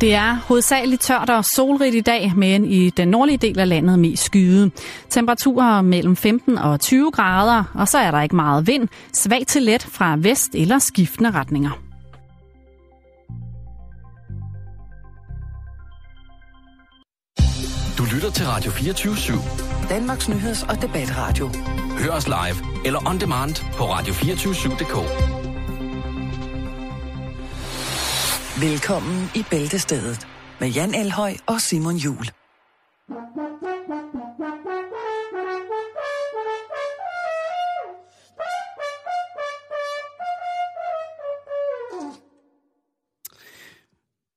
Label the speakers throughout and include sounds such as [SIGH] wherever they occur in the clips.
Speaker 1: Det er hovedsageligt tørt og solrigt i dag, men i den nordlige del af landet mest skyde. Temperaturer mellem 15 og 20 grader, og så er der ikke meget vind, svag til let fra vest eller skiftende retninger.
Speaker 2: Du lytter til Radio 24 /7.
Speaker 3: Danmarks nyheds- og debatradio.
Speaker 2: Hør os live eller on demand på radio247.dk.
Speaker 3: Velkommen i Bæltestedet med Jan Elhøj og Simon Jul.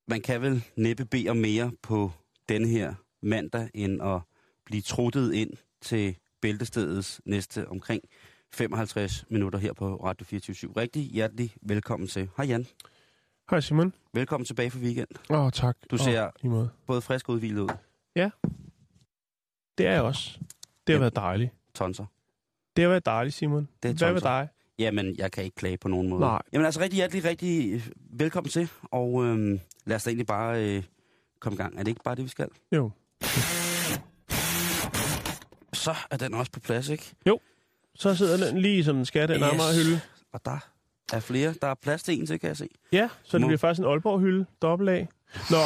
Speaker 4: Man kan vel næppe bede om mere på denne her mandag, end at blive truttet ind til Bæltestedets næste omkring 55 minutter her på Radio 24 Rigtig hjertelig velkommen til. Hej Jan.
Speaker 5: Hej Simon.
Speaker 4: Velkommen tilbage fra weekend.
Speaker 5: Åh, oh, tak.
Speaker 4: Du ser
Speaker 5: oh, i måde.
Speaker 4: både frisk og udvilet ud.
Speaker 5: Ja, det er jeg også. Det har
Speaker 4: Yep.
Speaker 5: været dejligt.
Speaker 4: Tonser.
Speaker 5: Det har været dejligt, Simon.
Speaker 4: Det er
Speaker 5: Hvad med
Speaker 4: tonser.
Speaker 5: dig?
Speaker 4: Jamen, jeg kan ikke klage på nogen måde.
Speaker 5: Nej.
Speaker 4: Jamen altså, rigtig hjertelig, rigtig øh, velkommen til. Og øhm, lad os da egentlig bare øh, komme i gang. Er det ikke bare det, vi skal?
Speaker 5: Jo.
Speaker 4: Så er den også på plads, ikke?
Speaker 5: Så sidder den lige som den skal, den
Speaker 4: yes.
Speaker 5: hylde.
Speaker 4: Og der er flere. Der er plads til en til, kan jeg se.
Speaker 5: Ja, så det bliver faktisk en Aalborg-hylde. Dobbelt af. Nå,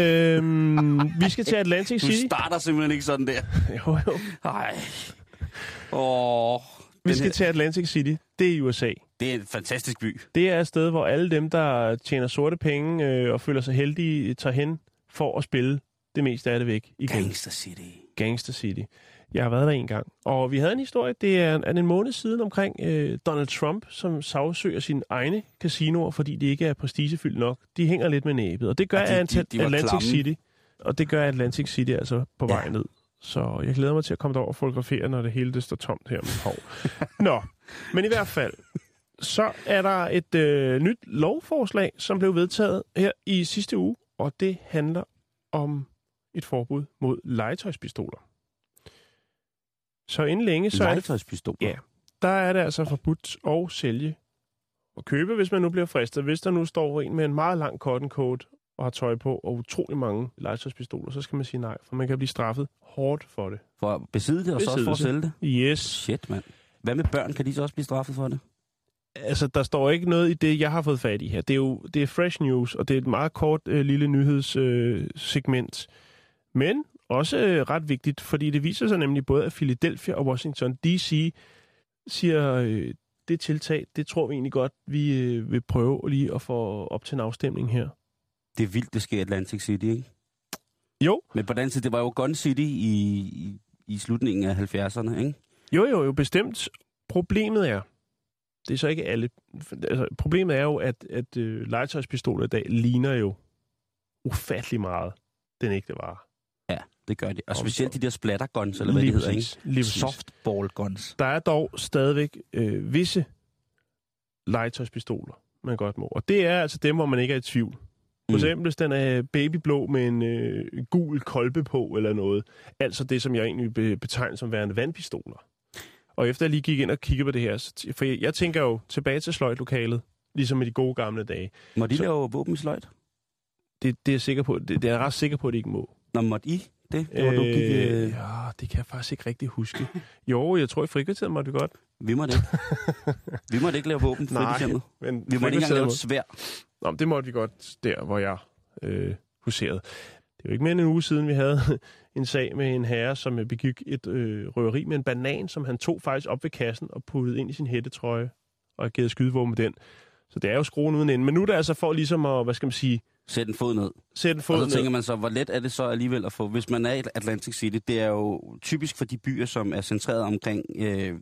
Speaker 5: øhm, [LAUGHS] vi skal til Atlantic
Speaker 4: Du
Speaker 5: City.
Speaker 4: starter simpelthen ikke sådan der. [LAUGHS]
Speaker 5: Jo, jo.
Speaker 4: Nej. Åh.
Speaker 5: Vi skal
Speaker 4: her-
Speaker 5: til Atlantic City. Det er i USA.
Speaker 4: Det er en fantastisk by.
Speaker 5: Det er et sted, hvor alle dem, der tjener sorte penge øh, og føler sig heldige, tager hen for at spille det meste af det væk igen.
Speaker 4: Gangster City.
Speaker 5: Gangster City. Jeg har været der en gang. Og vi havde en historie, det er, er en måned siden omkring øh, Donald Trump, som sagsøger sine egne casinoer, fordi de ikke er prestigefyldt nok. De hænger lidt med næbet, og det gør
Speaker 4: Ja, de- de- de
Speaker 5: Atlantic
Speaker 4: klamme.
Speaker 5: City. Og det gør Atlantic City altså på
Speaker 4: Ja.
Speaker 5: vej ned. Så jeg glæder mig til at komme derover og fotografere, når det hele det står tomt her med hov. [LAUGHS] Nå, men i hvert fald, så er der et øh, nyt lovforslag, som blev vedtaget her i sidste uge, og det handler om et forbud mod legetøjspistoler. Så inden længe, så er det. Ja. der er det altså forbudt at sælge og købe, hvis man nu bliver fristet. Hvis der nu står en med en meget lang cotton coat og har tøj på, og utrolig mange legetøjspistoler, så skal man sige nej, for man kan blive straffet hårdt for det.
Speaker 4: For at besidde det, og så for at sælge det.
Speaker 5: Yes.
Speaker 4: Shit, mand. Hvad med børn? Kan de så også blive straffet for det?
Speaker 5: Altså, der står ikke noget i det, jeg har fået fat i her. Det er jo det er fresh news, og det er et meget kort øh, lille nyhedssegment. Øh, segment. Men også øh, ret vigtigt, fordi det viser sig nemlig både, at Philadelphia og Washington D.C. siger, øh, det tiltag, det tror vi egentlig godt, vi øh, vil prøve lige at få op til en afstemning her.
Speaker 4: Det er vildt, det sker i Atlantic City, ikke?
Speaker 5: Jo.
Speaker 4: Men på den side, det var jo Gun City i, i, i slutningen af 70'erne, ikke?
Speaker 5: Jo, jo, jo, bestemt. Problemet er, det er så ikke alle, altså, problemet er jo, at, at øh, legetøjspistoler i dag ligner jo ufattelig meget den ægte vare.
Speaker 4: Det gør de. Og specielt de der splatterguns, eller hvad de hedder, ikke?
Speaker 5: Lige.
Speaker 4: Softball guns.
Speaker 5: Der er dog stadigvæk øh, visse legetøjspistoler, man godt må. Og det er altså dem, hvor man ikke er i tvivl. For
Speaker 4: Mm.
Speaker 5: eksempel, hvis den er babyblå med en øh, gul kolbe på eller noget. Altså det, som jeg egentlig be- betegner som værende vandpistoler. Og efter jeg lige gik ind og kiggede på det her, for jeg, jeg tænker jo tilbage til sløjtlokalet, ligesom i de gode gamle dage.
Speaker 4: Må de
Speaker 5: Så-
Speaker 4: lave våben i sløjt?
Speaker 5: Det, det, er jeg sikker på, det, det er jeg ret sikker på, at de ikke må.
Speaker 4: Nå, måtte I det? Det var du gik...
Speaker 5: Øh,
Speaker 4: Øh,
Speaker 5: ja, det kan jeg faktisk ikke rigtig huske. [LAUGHS] Jo, jeg tror i frikvarteret måtte vi godt.
Speaker 4: vi måtte ikke. [LAUGHS] vi måtte ikke lave våben frit
Speaker 5: Nej,
Speaker 4: i hjemmet.
Speaker 5: Men
Speaker 4: Vi måtte ikke engang lave et svær.
Speaker 5: Nå, men det måtte vi godt der, hvor jeg øh, huserede. Det er jo ikke mere end en uge siden, vi havde [LAUGHS] en sag med en herre, som øh, begik et øh, røveri med en banan, som han tog faktisk op ved kassen og puttede ind i sin hættetrøje og gav skydevåben med den. Så det er jo skruen uden ende. Men nu er det altså for ligesom at, hvad skal man sige,
Speaker 4: Sæt en fod ned.
Speaker 5: sætte en fod
Speaker 4: Og så
Speaker 5: ned.
Speaker 4: tænker man så, hvor let er det så alligevel at få, hvis man er i Atlantic City, det er jo typisk for de byer, som er centreret omkring øh,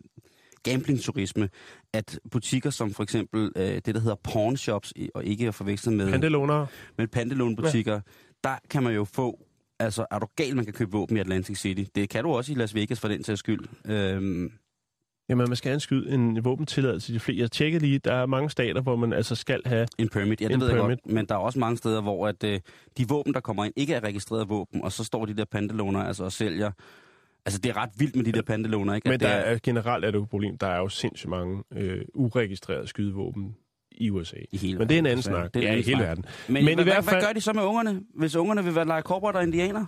Speaker 4: gamblingturisme, at butikker som for eksempel øh, det, der hedder pawn shops, i- og ikke at forveksle med,
Speaker 5: Pandelåner.
Speaker 4: med pandelånbutikker, ja. der kan man jo få, altså er du gal, man kan købe våben i Atlantic City. Det kan du også i Las Vegas for den sags skyld. Øhm,
Speaker 5: Jamen, man skal have en våbentilladelse til de flere. Jeg tjekkede lige, der er mange stater, hvor man altså skal have...
Speaker 4: En permit, ja, det ved jeg
Speaker 5: permit.
Speaker 4: godt. Men der er også mange steder, hvor at, øh, de våben, der kommer ind, ikke er registreret våben, og så står de der pandelåner altså og sælger. Altså, det er ret vildt med de der pandelåner, ikke?
Speaker 5: Men der
Speaker 4: er,
Speaker 5: er, generelt er det jo et problem. Der er jo sindssygt mange øh, uregistrerede skydevåben i USA.
Speaker 4: I hele
Speaker 5: Men det er en anden
Speaker 4: desværre.
Speaker 5: snak.
Speaker 4: Det er
Speaker 5: ja, i hele verden.
Speaker 4: Men,
Speaker 5: Men
Speaker 4: Men
Speaker 5: i
Speaker 4: hvad,
Speaker 5: hvert
Speaker 4: hvad,
Speaker 5: fald-
Speaker 4: hvad gør de så med ungerne, hvis ungerne vil være lege cowboy og indianer?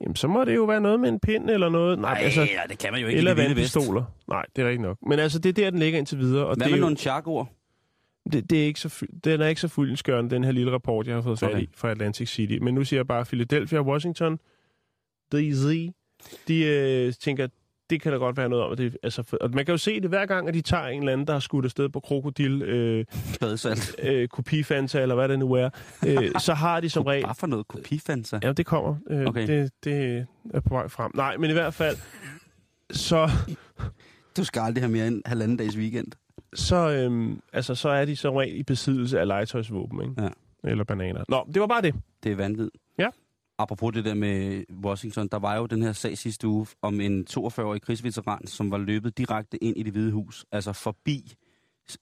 Speaker 5: Jamen, så må det jo være noget med en pind eller noget. Nej,
Speaker 4: Nej,
Speaker 5: altså,
Speaker 4: ja, det kan man jo ikke
Speaker 5: eller vandpistoler. Nej, det er rigtigt nok. Men altså, det er der, den ligger indtil videre. Og
Speaker 4: Hvad
Speaker 5: det,
Speaker 4: med
Speaker 5: jo,
Speaker 4: nogle charkord?
Speaker 5: det, det er ikke så, den er ikke så fyldensgørende, den her lille rapport, jeg har fået fat
Speaker 4: Okay.
Speaker 5: i fra Atlantic City. Men nu siger jeg bare, Philadelphia Washington, DC, de øh, tænker, det kan da godt være noget om. At det, altså, for, og man kan jo se det hver gang, at de tager en eller anden, der har skudt afsted på krokodil, øh, øh, kopifanta, eller hvad det nu er, øh, så har de som regel...
Speaker 4: Bare for noget kopifanser.
Speaker 5: Ja, det kommer. Øh,
Speaker 4: Okay.
Speaker 5: det, det er på vej frem. Nej, men i hvert fald, så,
Speaker 4: Du skal aldrig have mere end halvanden dags weekend.
Speaker 5: så, øhm, altså, så er de som regel i besiddelse af legetøjsvåben, ikke?
Speaker 4: Ja.
Speaker 5: Eller bananer. Nå, det var bare det.
Speaker 4: Det er vanvid.
Speaker 5: Ja.
Speaker 4: Apropos det der med Washington, der var jo den her sag sidste uge om en 42-årig krigsveteran, som var løbet direkte ind i det hvide hus, altså forbi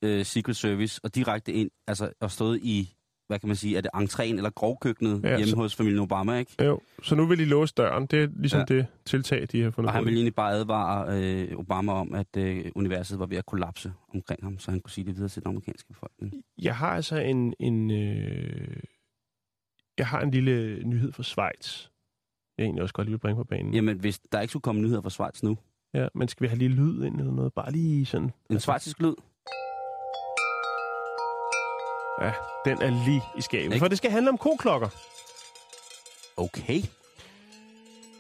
Speaker 4: øh, Secret Service, og direkte ind, altså og stået i, hvad kan man sige, er det entréen eller grovkøkkenet
Speaker 5: Ja,
Speaker 4: hjemme
Speaker 5: så-
Speaker 4: hos familien Obama, ikke?
Speaker 5: Jo, så nu vil de låse døren. Det er ligesom ja. Det tiltag, de har fundet
Speaker 4: Og han ville egentlig bare advare øh, Obama om, at øh, universet var ved at kollapse omkring ham, så han kunne sige det videre til den amerikanske befolkning.
Speaker 5: Jeg har altså en, en, øh, jeg har en lille nyhed fra Schweiz. Jeg egentlig også godt lige vil bringe på banen.
Speaker 4: Jamen, hvis der ikke skulle komme nyheder fra Schweiz nu,
Speaker 5: Ja, men skal vi have lige lyd ind eller noget? Bare lige sådan.
Speaker 4: en schweizisk lyd,
Speaker 5: Ja, den er lige i skabet.
Speaker 4: Ikke?
Speaker 5: For det skal handle om koklokker.
Speaker 4: okay.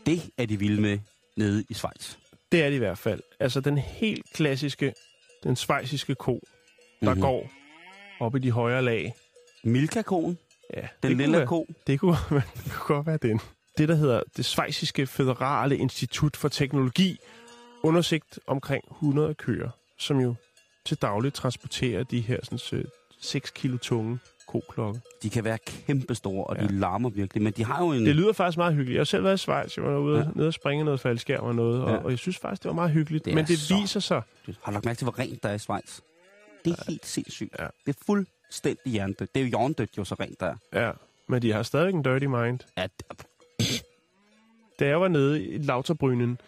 Speaker 4: Det er de vilde med nede i Schweiz.
Speaker 5: Det er det i hvert fald. Altså den helt klassiske, den svejsiske ko, der
Speaker 4: Mhm.
Speaker 5: mm-hmm. går op i de højere lag.
Speaker 4: Milka-koen,
Speaker 5: Ja,
Speaker 4: den
Speaker 5: det kunne
Speaker 4: lille
Speaker 5: være-
Speaker 4: ko.
Speaker 5: Det kunne, [LAUGHS] det kunne godt være den. Det, der hedder det Schweiziske Føderale Institut for Teknologi, undersigt omkring 100 køer, som jo til dagligt transporterer de her sådan, øh, 6 kilo tunge koklokke.
Speaker 4: De kan være kæmpestore, og
Speaker 5: Ja.
Speaker 4: de larmer virkelig, men de har jo en...
Speaker 5: Det lyder faktisk meget hyggeligt. Jeg har selv været i Schweiz. Jeg var ude
Speaker 4: Ja.
Speaker 5: ja. nede og springe noget faldskærm og noget, og,
Speaker 4: Ja.
Speaker 5: og jeg synes faktisk, det var meget hyggeligt.
Speaker 4: Det
Speaker 5: Men det
Speaker 4: så-
Speaker 5: viser sig,
Speaker 4: Har du lagt mærke til, hvor rent der er i Schweiz? Det er helt sindssygt.
Speaker 5: Ja.
Speaker 4: Det er fuldstændig hjernedødt. Det er jo hjernedødt jo så rent der. er.
Speaker 5: ja, men de har stadig en dirty mind.
Speaker 4: Ja,
Speaker 5: Da jeg var nede i Lauterbrynen,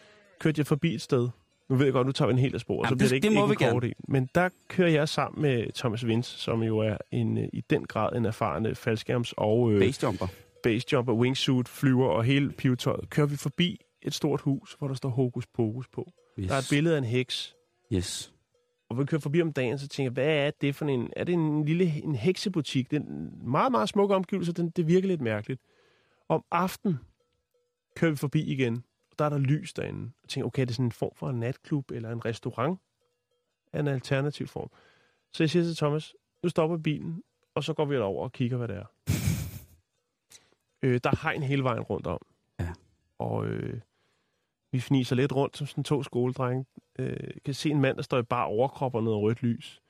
Speaker 5: kørte jeg forbi et sted. Nu ved jeg godt, nu tager vi en helt af sporet, så
Speaker 4: Jamen,
Speaker 5: bliver
Speaker 4: det-
Speaker 5: det ikke,
Speaker 4: det må
Speaker 5: ikke
Speaker 4: vi
Speaker 5: en kort en. Men der kører jeg sammen med Thomas Vince, som jo er en, øh, i den grad en erfaren øh, faldskærms- og øh,
Speaker 4: basejumper.
Speaker 5: basejumper, wingsuit, flyver og hele pivetøjet. Kører vi forbi et stort hus, hvor der står Hokus Pokus på.
Speaker 4: Yes.
Speaker 5: Der er et billede af en heks.
Speaker 4: Yes.
Speaker 5: Og vi kører forbi om dagen, så tænker jeg, hvad er det for en... Er det en lille en heksebutik? Det er en meget, meget smuk omgivelse. Den, det virker lidt mærkeligt. Om aften kører vi forbi igen, og der er der lys derinde. Og tænker, okay, er det sådan en form for en natklub eller en restaurant? Er en alternativ form. Så jeg siger til Thomas, nu stopper bilen, og så går vi over og kigger, hvad det er. [LAUGHS] øh, der er hegn hele vejen rundt om.
Speaker 4: Ja.
Speaker 5: Og øh, vi fniser lidt rundt som sådan to skoledrenge. Øh, kan se en mand, der står i bare overkrop og noget rødt lys.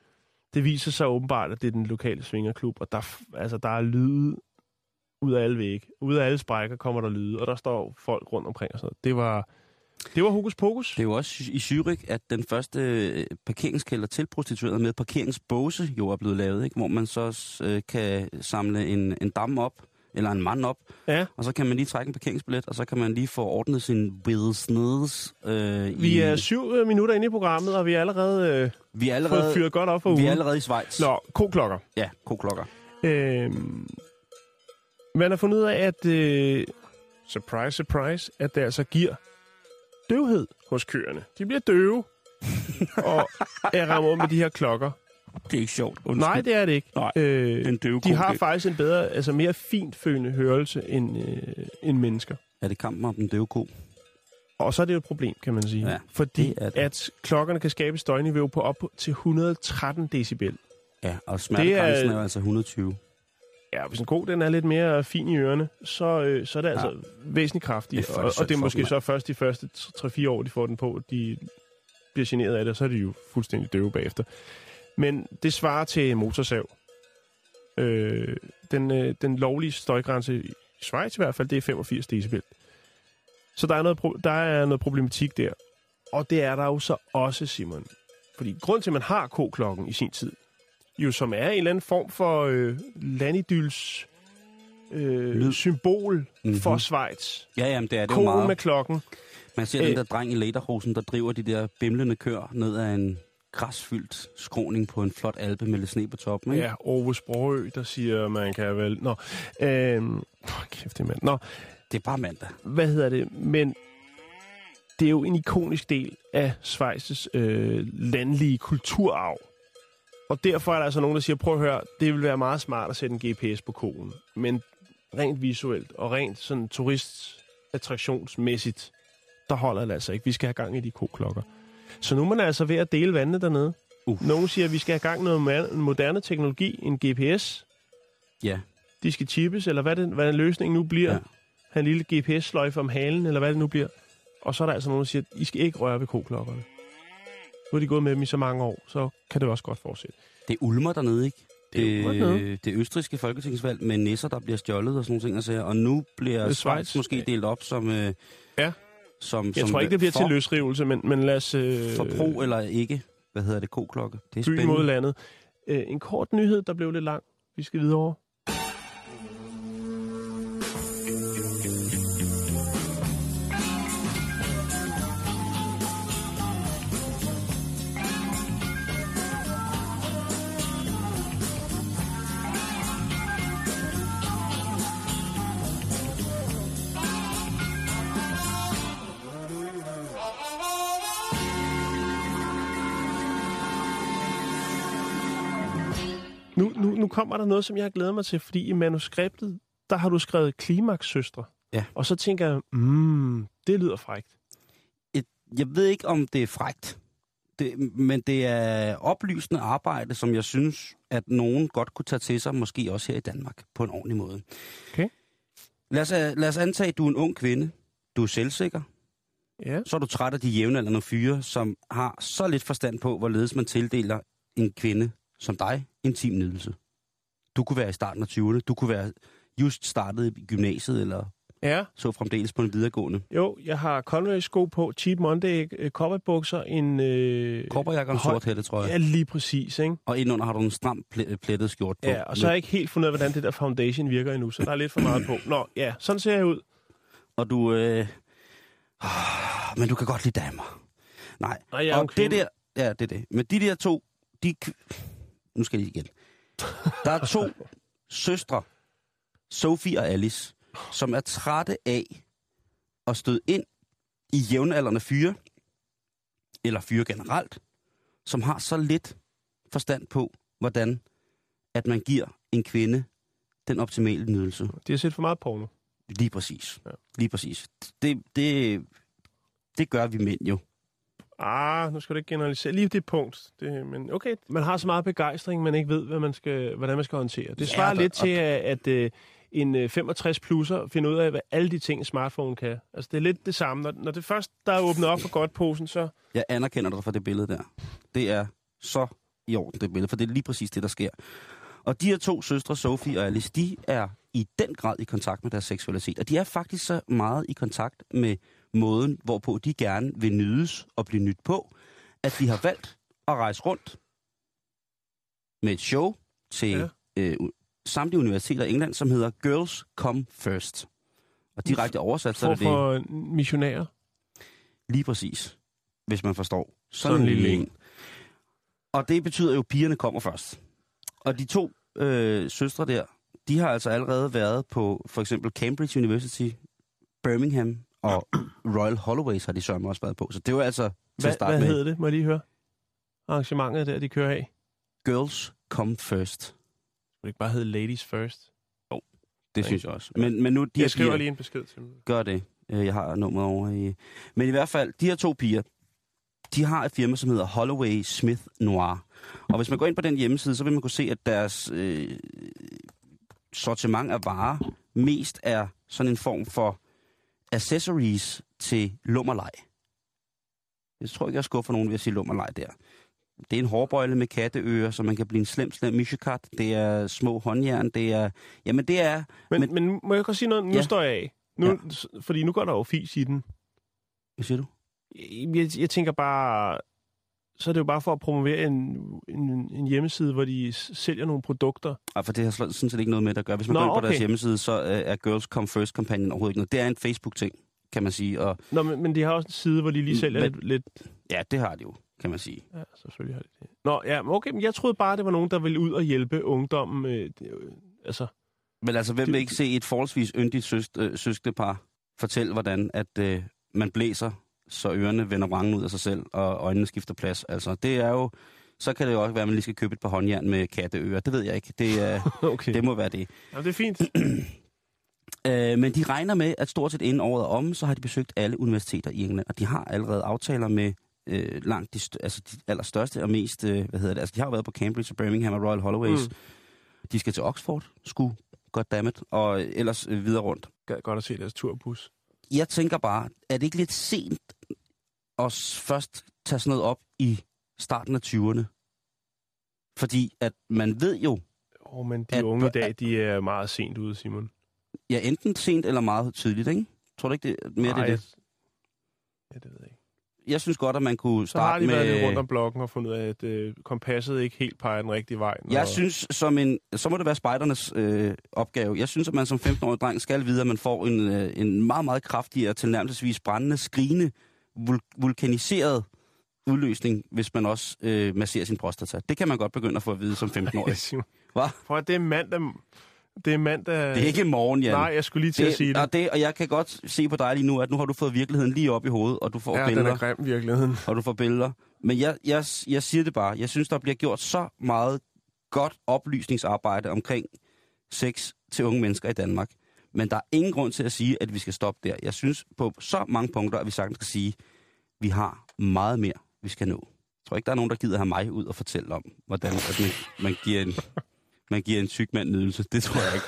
Speaker 5: Det viser sig åbenbart, at det er den lokale svingerklub, og der, altså, der er lyde ud af alle vægge. Ud af alle sprækker kommer der lyde, og der står folk rundt omkring og sådan noget. Det var, det var hokus pokus.
Speaker 4: Det er jo også i Zürich, at den første øh, parkeringskælder til prostituerede med parkeringsbåse jo er blevet lavet, ikke? hvor man så øh, kan samle en, en dam op, eller en mand op,
Speaker 5: Ja,
Speaker 4: og så kan man lige trække en parkeringsbillet, og så kan man lige få ordnet sin business. Øh,
Speaker 5: vi
Speaker 4: i,
Speaker 5: er syv øh, minutter inde i programmet, og vi er allerede øh,
Speaker 4: vi er
Speaker 5: fået
Speaker 4: allerede,
Speaker 5: fyret godt op for
Speaker 4: vi
Speaker 5: ugen.
Speaker 4: er allerede i Schweiz.
Speaker 5: Nå, koklokker.
Speaker 4: Ja, koklokker.
Speaker 5: Øh, man har fundet ud af, at øh, surprise, surprise, at det altså giver døvhed hos køerne. De bliver døve [LAUGHS] og er rammet med de her klokker.
Speaker 4: Det er ikke sjovt. Undskyld.
Speaker 5: Nej, det er det ikke.
Speaker 4: Nej,
Speaker 5: øh,
Speaker 4: den døve
Speaker 5: de har
Speaker 4: det-
Speaker 5: faktisk en bedre, altså mere fintfølende hørelse end, øh, end mennesker.
Speaker 4: Er det kampen om den døve ko?
Speaker 5: Og så er det jo et problem, kan man sige.
Speaker 4: Ja,
Speaker 5: fordi
Speaker 4: det er det.
Speaker 5: at klokkerne kan skabe et støjniveau på op til 113 decibel.
Speaker 4: Ja, og smertegrænsen er,
Speaker 5: er-
Speaker 4: altså 120.
Speaker 5: Ja, hvis en ko den er lidt mere fin i ørerne, så, øh, så er det altså væsentligt kraftigt.
Speaker 4: Det er
Speaker 5: og, og det er måske så først de første 3-4 år, de får den på, de bliver generet af det, og så er de jo fuldstændig døve bagefter. Men det svarer til motorsav. Øh, den, øh, den lovlige støjgrænse i Schweiz i hvert fald, det er 85 decibel. Så der er noget, der er noget problematik der. Og det er der jo så også, Simon. Fordi grund til, at man har k-klokken i sin tid, jo som er en eller anden form for øh, landidyls øh,
Speaker 4: Lyd.
Speaker 5: symbol
Speaker 4: Mhm.
Speaker 5: mm-hmm. for Schweiz.
Speaker 4: Ja, jamen, det er det jo meget.
Speaker 5: med klokken.
Speaker 4: Man ser den
Speaker 5: Øh.
Speaker 4: der dreng i Lederhosen, der driver de der bimlende kør ned ad en græsfyldt skråning på en flot alpe med lidt sne på toppen. Ikke?
Speaker 5: Ja, Ove Sprogø, der siger, man kan vel... Nå, åh, kæft det mand. Nå,
Speaker 4: Det er bare mandag.
Speaker 5: hvad hedder det? Men det er jo en ikonisk del af Schweiz's øh, landlige kulturarv. Og derfor er der altså nogen, der siger, prøv at høre, det vil være meget smart at sætte en GPS på kogen. Men rent visuelt og rent sådan turistattraktionsmæssigt, der holder det altså ikke. Vi skal have gang i de koklokker. Så nu er man altså ved at dele vandene dernede.
Speaker 4: Uf.
Speaker 5: Nogen siger, at vi skal have gang noget ma- moderne teknologi, en GPS.
Speaker 4: Ja,
Speaker 5: De skal chippes, eller hvad, det, hvad løsningen nu bliver.
Speaker 4: Ja.
Speaker 5: En lille GPS-sløjfe om halen, eller hvad det nu bliver. Og så er der altså nogen, der siger, at I skal ikke røre ved koklokkerne. Nu er de gået med dem i så mange år, så kan det også godt fortsætte.
Speaker 4: det er ulmer dernede, ikke?
Speaker 5: Det er
Speaker 4: det, det østriske folketingsvalg med nisser, der bliver stjålet og sådan nogle ting. Altså, og nu bliver
Speaker 5: er
Speaker 4: Schweiz. måske delt op som... Øh,
Speaker 5: Ja.
Speaker 4: Som,
Speaker 5: Jeg
Speaker 4: som
Speaker 5: tror ikke, det bliver til løsrivelse, men, men lad os... Øh,
Speaker 4: For pro eller ikke. Hvad hedder det? K-klokke. Det er
Speaker 5: by
Speaker 4: spændende.
Speaker 5: mod landet. Øh, en kort nyhed, der blev lidt lang. Vi skal videre over. Nu, kommer der noget, som jeg glæder mig til, fordi i manuskriptet, der har du skrevet Klimaks-søstre.
Speaker 4: Ja.
Speaker 5: Og så tænker jeg, mm, det lyder frækt.
Speaker 4: et, jeg ved ikke, om det er frægt, det, men det er oplysende arbejde, som jeg synes, at nogen godt kunne tage til sig, måske også her i Danmark, på en ordentlig måde.
Speaker 5: Okay.
Speaker 4: Lad os, øh, lad os antage, at du er en ung kvinde. Du er selvsikker.
Speaker 5: Ja.
Speaker 4: Så er du træt af de jævnaldrende fyre, som har så lidt forstand på, hvorledes man tildeler en kvinde som dig intim nydelse. Du kunne være i starten af 20'erne. Du kunne være just startet i gymnasiet, eller
Speaker 5: Ja,
Speaker 4: så fremdeles på en videregående.
Speaker 5: jo, jeg har Converse-sko på, Cheap Monday, øh, cowboybukser, en... Øh,
Speaker 4: Korperjakke og en sort hætte, tror jeg.
Speaker 5: Ja, lige præcis, ikke?
Speaker 4: Og indenunder har du en stram pl- plettet skjort på.
Speaker 5: Ja, og så har jeg ikke helt fundet ud af, hvordan det der foundation virker endnu, så der er lidt for meget på. [CLEARS THROAT] Nå, ja, sådan ser jeg ud.
Speaker 4: Og du... Øh... Men du kan godt lide damer. Nej.
Speaker 5: Nej, jeg
Speaker 4: og det der... Ja, det er det. Men de der to... De... Nu skal jeg lige igen. Der er to søstre, Sophie og Alice, som er trætte af at støde ind i jævnaldrende fyre, eller fyre generelt, som har så lidt forstand på, hvordan at man giver en kvinde den optimale nydelse.
Speaker 5: De har set for meget porno.
Speaker 4: Lige præcis.
Speaker 5: Ja.
Speaker 4: Lige præcis. Det, det, det gør vi mænd jo.
Speaker 5: Ah, nu skal du ikke generalisere lige det punkt. Det, men okay, man har så meget begejstring, man ikke ved, hvad man skal, hvordan man skal håndtere. Det
Speaker 4: Ja,
Speaker 5: svarer
Speaker 4: der-
Speaker 5: lidt til, at, at øh, en øh, 65-plusser finder ud af, hvad alle de ting, smartphone kan. Altså, det er lidt det samme. Når, når det først, der er åbnet op for godt posen, så...
Speaker 4: Jeg anerkender dig for det billede der. Det er så i orden, det billede, for det er lige præcis det, der sker. Og de her to søstre, Sophie og Alice, de er i den grad i kontakt med deres seksualitet. Og de er faktisk så meget i kontakt med måden, hvorpå de gerne vil nydes og blive nyt på, at de har valgt at rejse rundt med et show til
Speaker 5: Ja.
Speaker 4: øh, samtlige universiteter i England, som hedder Girls Come First. Og direkte oversat, så er det
Speaker 5: for missionærer.
Speaker 4: Lige præcis. Hvis man forstår.
Speaker 5: Sådan en lille en.
Speaker 4: Og det betyder jo, at pigerne kommer først. Og de to øh, søstre der, de har altså allerede været på for eksempel Cambridge University, Birmingham og Royal Holloway har de sørme også været på. Så det var altså til at
Speaker 5: Hvad,
Speaker 4: starte
Speaker 5: hvad
Speaker 4: med
Speaker 5: hedder det? Må jeg lige høre? Arrangementet der, de kører af.
Speaker 4: Girls Come First.
Speaker 5: Må det ikke bare hedde Ladies First?
Speaker 4: Det
Speaker 5: Nej.
Speaker 4: synes jeg også. Men, men nu, de
Speaker 5: jeg skriver
Speaker 4: piger,
Speaker 5: lige en besked til dem.
Speaker 4: gør det. Øh, Jeg har nummeret over i... Men i hvert fald, de her to piger, de har et firma, som hedder Holloway Smith Noir. Og hvis man går ind på den hjemmeside, så vil man kunne se, at deres øh, sortiment af varer mest er sådan en form for accessories til lummerleg. Jeg tror ikke, jeg skuffer nogen ved at sige lummerleg der. Det er en hårbøjle med katteører, så man kan blive en slem, slem mishikat. Det er små håndjern. Det er... Jamen, det er...
Speaker 5: Men,
Speaker 4: Men-
Speaker 5: men, må jeg godt sige noget? Nu
Speaker 4: Ja.
Speaker 5: står jeg af. Nu,
Speaker 4: ja.
Speaker 5: Fordi nu går der jo fis i den.
Speaker 4: Hvad siger du?
Speaker 5: Jeg, jeg tænker bare, så er det jo bare for at promovere en, en, en hjemmeside, hvor de sælger nogle produkter.
Speaker 4: Ja, for det har sådan set ikke noget med det at gøre. Hvis man
Speaker 5: Nå,
Speaker 4: går ind på deres
Speaker 5: okay.
Speaker 4: hjemmeside, så øh, er Girls Come First-kampagnen overhovedet ikke noget. Det er en Facebook-ting, kan man sige. Og
Speaker 5: Nå, men, men de har også en side, hvor de lige
Speaker 4: Mm,
Speaker 5: sælger
Speaker 4: men-
Speaker 5: lidt, lidt...
Speaker 4: ja, det har de jo. kan man sige.
Speaker 5: Ja, selvfølgelig har de det. Nå, ja, okay, men jeg troede bare, det var nogen, der ville ud og hjælpe ungdommen. Øh, det, øh, altså,
Speaker 4: Men altså, hvem vil ikke se et forholdsvis yndigt søs, øh, søskendepar fortælle, hvordan at øh, man blæser, så ørerne vender vrangen ud af sig selv, og øjnene skifter plads? Altså, det er jo... Så kan det jo også være, at man lige skal købe et par håndjern med katteører. Det ved jeg ikke. Det, er, [LAUGHS]
Speaker 5: okay.
Speaker 4: det må være det.
Speaker 5: Ja, det er fint. [CLEARS THROAT]
Speaker 4: Øh, men de regner med, at stort set inden året om, så har de besøgt alle universiteter i England, og de har allerede aftaler med øh, langt de, st- altså de allerstørste og mest, øh, hvad hedder det, altså de har været på Cambridge og Birmingham og Royal Holloway's.
Speaker 5: Mm.
Speaker 4: De skal til Oxford, sku, goddammit, og ellers øh, videre rundt.
Speaker 5: Godt at se deres turbus.
Speaker 4: Jeg tænker bare, er det ikke lidt sent at først tage sådan noget op i starten af 20'erne? Fordi at man ved jo,
Speaker 5: Åh, oh, men de
Speaker 4: At-
Speaker 5: unge i dag, de er meget sent ude, Simon.
Speaker 4: ja enten sent eller meget tidligt, ikke? Tror du ikke, det er mere det, er det?
Speaker 5: Ja, det ved jeg ikke.
Speaker 4: Jeg synes godt, at man kunne
Speaker 5: Så har
Speaker 4: starte
Speaker 5: de
Speaker 4: med...
Speaker 5: været lidt rundt om blokken og fundet ud af, at øh, kompasset ikke helt peger den rigtige vej. når-
Speaker 4: Jeg synes, som en, så må det være spejdernes øh, opgave. Jeg synes, at man som 15-årig dreng skal vide, at man får en, øh, en meget, meget kraftig og tilnærmelsesvis brændende, skrigende, vul- vulkaniseret udløsning, hvis man også øh, masserer sin prostata. Det kan man godt begynde at få at vide som 15-årig. [LAUGHS]
Speaker 5: Simon.
Speaker 4: Hvad?
Speaker 5: For det er mandag... Det er mandag...
Speaker 4: Det er ikke morgen, Jan.
Speaker 5: Nej, jeg skulle lige til at sige det.
Speaker 4: Og, det. og jeg kan godt se på dig lige nu, at nu har du fået virkeligheden lige op i hovedet, og du får
Speaker 5: Ja, den
Speaker 4: billeder.
Speaker 5: er grim, virkeligheden.
Speaker 4: og du får billeder. Men jeg, jeg, jeg siger det bare. Jeg synes, der bliver gjort så meget godt oplysningsarbejde omkring sex til unge mennesker i Danmark. Men der er ingen grund til at sige, at vi skal stoppe der. Jeg synes på så mange punkter, at vi sagtens skal sige, at vi har meget mere, vi skal nå. Jeg tror ikke, der er nogen, der gider have mig ud og fortælle om, hvordan at man, man giver en... Man giver en syg mand nydelse. Det tror jeg ikke.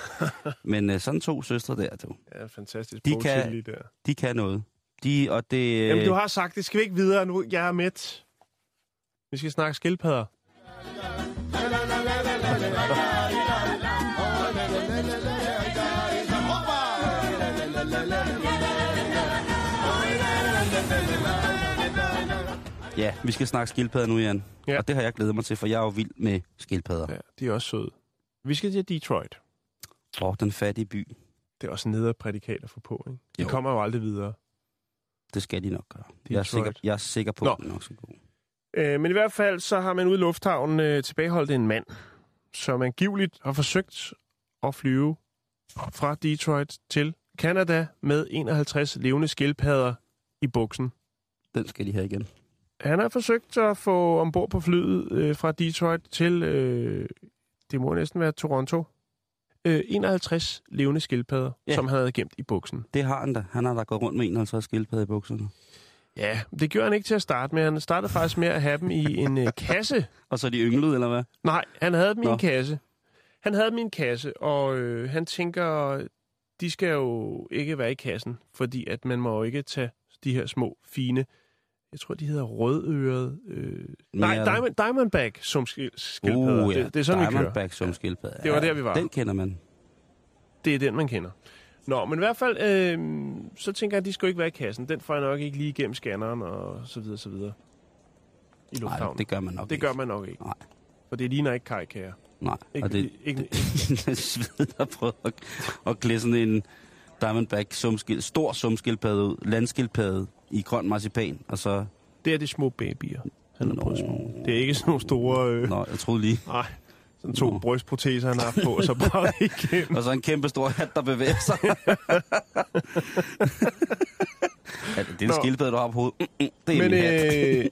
Speaker 4: [LAUGHS] Men øh, sådan to søstre der, du,
Speaker 5: Ja, fantastisk.
Speaker 4: De kan-
Speaker 5: lige der.
Speaker 4: de kan noget. De, og det,
Speaker 5: Jamen, du har sagt, det skal vi ikke videre nu. Jeg er med. Vi skal snakke skildpadder.
Speaker 4: Ja, vi skal snakke skildpadder nu, Jan.
Speaker 5: Ja.
Speaker 4: Ja. Og det har jeg glædet mig til, for jeg er jo vild med skildpadder.
Speaker 5: Ja, de er også søde. Vi skal til Detroit.
Speaker 4: Åh, oh, den fattige by.
Speaker 5: Det er også nede prædikater for på, ikke? De
Speaker 4: Jo.
Speaker 5: kommer jo aldrig videre.
Speaker 4: Det skal de nok gøre. Jeg er,
Speaker 5: Detroit.
Speaker 4: sikker, jeg er sikker på,
Speaker 5: Nå.
Speaker 4: at den nok skal gå.
Speaker 5: Øh, men i hvert fald, så har man ude i lufthavnen øh, tilbageholdt en mand, som angiveligt har forsøgt at flyve fra Detroit til Canada med 51 levende skildpadder i buksen.
Speaker 4: Den skal de have igen.
Speaker 5: Han har forsøgt at få ombord på flyet øh, fra Detroit til, øh, det må næsten være Toronto, øh, 51 levende skildpadder, ja. Som han havde gemt i buksen.
Speaker 4: Det har han da. Han har da gået rundt med 51 skildpadder i bukserne.
Speaker 5: Ja, det gjorde han ikke til at starte med. Han startede faktisk med at have dem i en øh, kasse. [LAUGHS]
Speaker 4: Og så de ynglet, eller hvad?
Speaker 5: Nej, han havde dem i
Speaker 4: Nå.
Speaker 5: en kasse. Han havde dem i en kasse, og øh, han tænker, de skal jo ikke være i kassen, fordi at man må jo ikke tage de her små, fine, jeg tror, de hedder rødøret... Øh, nej, diamond, diamondback som skildpadder.
Speaker 4: Uh, ja.
Speaker 5: det, det er sådan.
Speaker 4: Diamondback som skildpadder.
Speaker 5: Det var der, vi var.
Speaker 4: Den kender man.
Speaker 5: Det er den, man kender. Nå, men i hvert fald, øh, så tænker jeg, at de skal ikke være i kassen. Den får jeg nok ikke lige igennem scanneren, og så videre, så videre. I
Speaker 4: Nej,
Speaker 5: lufthavnen.
Speaker 4: det gør man nok
Speaker 5: det
Speaker 4: ikke.
Speaker 5: gør man nok ikke.
Speaker 4: Nej.
Speaker 5: For det ligner ikke kajkager.
Speaker 4: Nej,
Speaker 5: Ikke,
Speaker 4: og det
Speaker 5: ikke, [LAUGHS]
Speaker 4: er sved, der prøver at, at klæde sådan en Diamondback sumskil, stor sumskildpadde ud, landskildpadde i grøn marcipan, og så...
Speaker 5: det er de små babyer. Han har
Speaker 4: Nå.
Speaker 5: prøvet små. Det er ikke sådan nogle store... Øh,
Speaker 4: Nå, jeg troede lige.
Speaker 5: nej, sådan to
Speaker 4: Nå.
Speaker 5: brystproteser, han har haft på, og så bare igennem. [LAUGHS]
Speaker 4: Og så en kæmpe stor hat, der bevæger sig. [LAUGHS] ja, det er en skildpadde, du har på hovedet. Mm, mm, det er
Speaker 5: Men
Speaker 4: en hat.
Speaker 5: øh,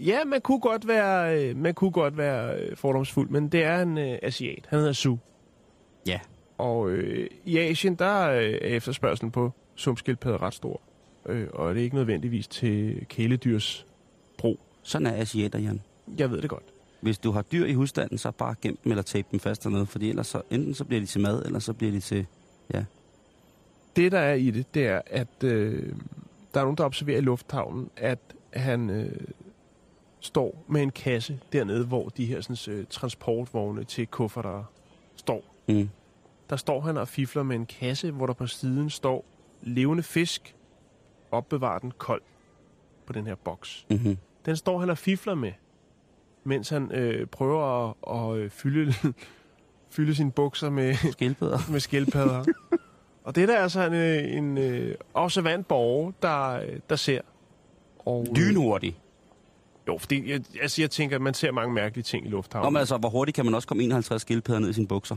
Speaker 5: ja, man kunne godt være, øh, man kunne godt være øh, fordomsfuld, men det er en øh, asiat. Han hedder Su.
Speaker 4: Ja.
Speaker 5: Og øh, i Asien, der øh, er efterspørgselen på sumskildpadder ret stor. Øh, og det er ikke nødvendigvis til kæledyrs brug.
Speaker 4: Sådan er asiater, Jan.
Speaker 5: Jeg ved det godt.
Speaker 4: Hvis du har dyr i husstanden, så bare gem dem eller tape dem fast dernede, fordi ellers så, enten så bliver de til mad, eller så bliver de til...
Speaker 5: Det, der er i det, det er, at øh, der er nogen, der observerer i lufthavnen, at han øh, står med en kasse dernede, hvor de her sådan, øh, transportvogne til kufferter står.
Speaker 4: Mm.
Speaker 5: Der står han og fifler med en kasse, hvor der på siden står levende fisk, opbevar den kold på den her boks.
Speaker 4: Mm-hmm.
Speaker 5: Den står han og fifler med, mens han øh, prøver at, at øh, fylde, [LAUGHS] fylde sine bukser med,
Speaker 4: Skildpadder. [LAUGHS]
Speaker 5: med skildpadder. og det er der altså en, øh, en øh, observant borger, der, øh, der ser. Og, øh,
Speaker 4: Lynhurtig.
Speaker 5: Jo, fordi jeg, altså, jeg tænker, at man ser mange mærkelige ting i lufthavnen.
Speaker 4: Nå, men altså, hvor hurtigt kan man også komme 51 skildpadder ned i sine bukser?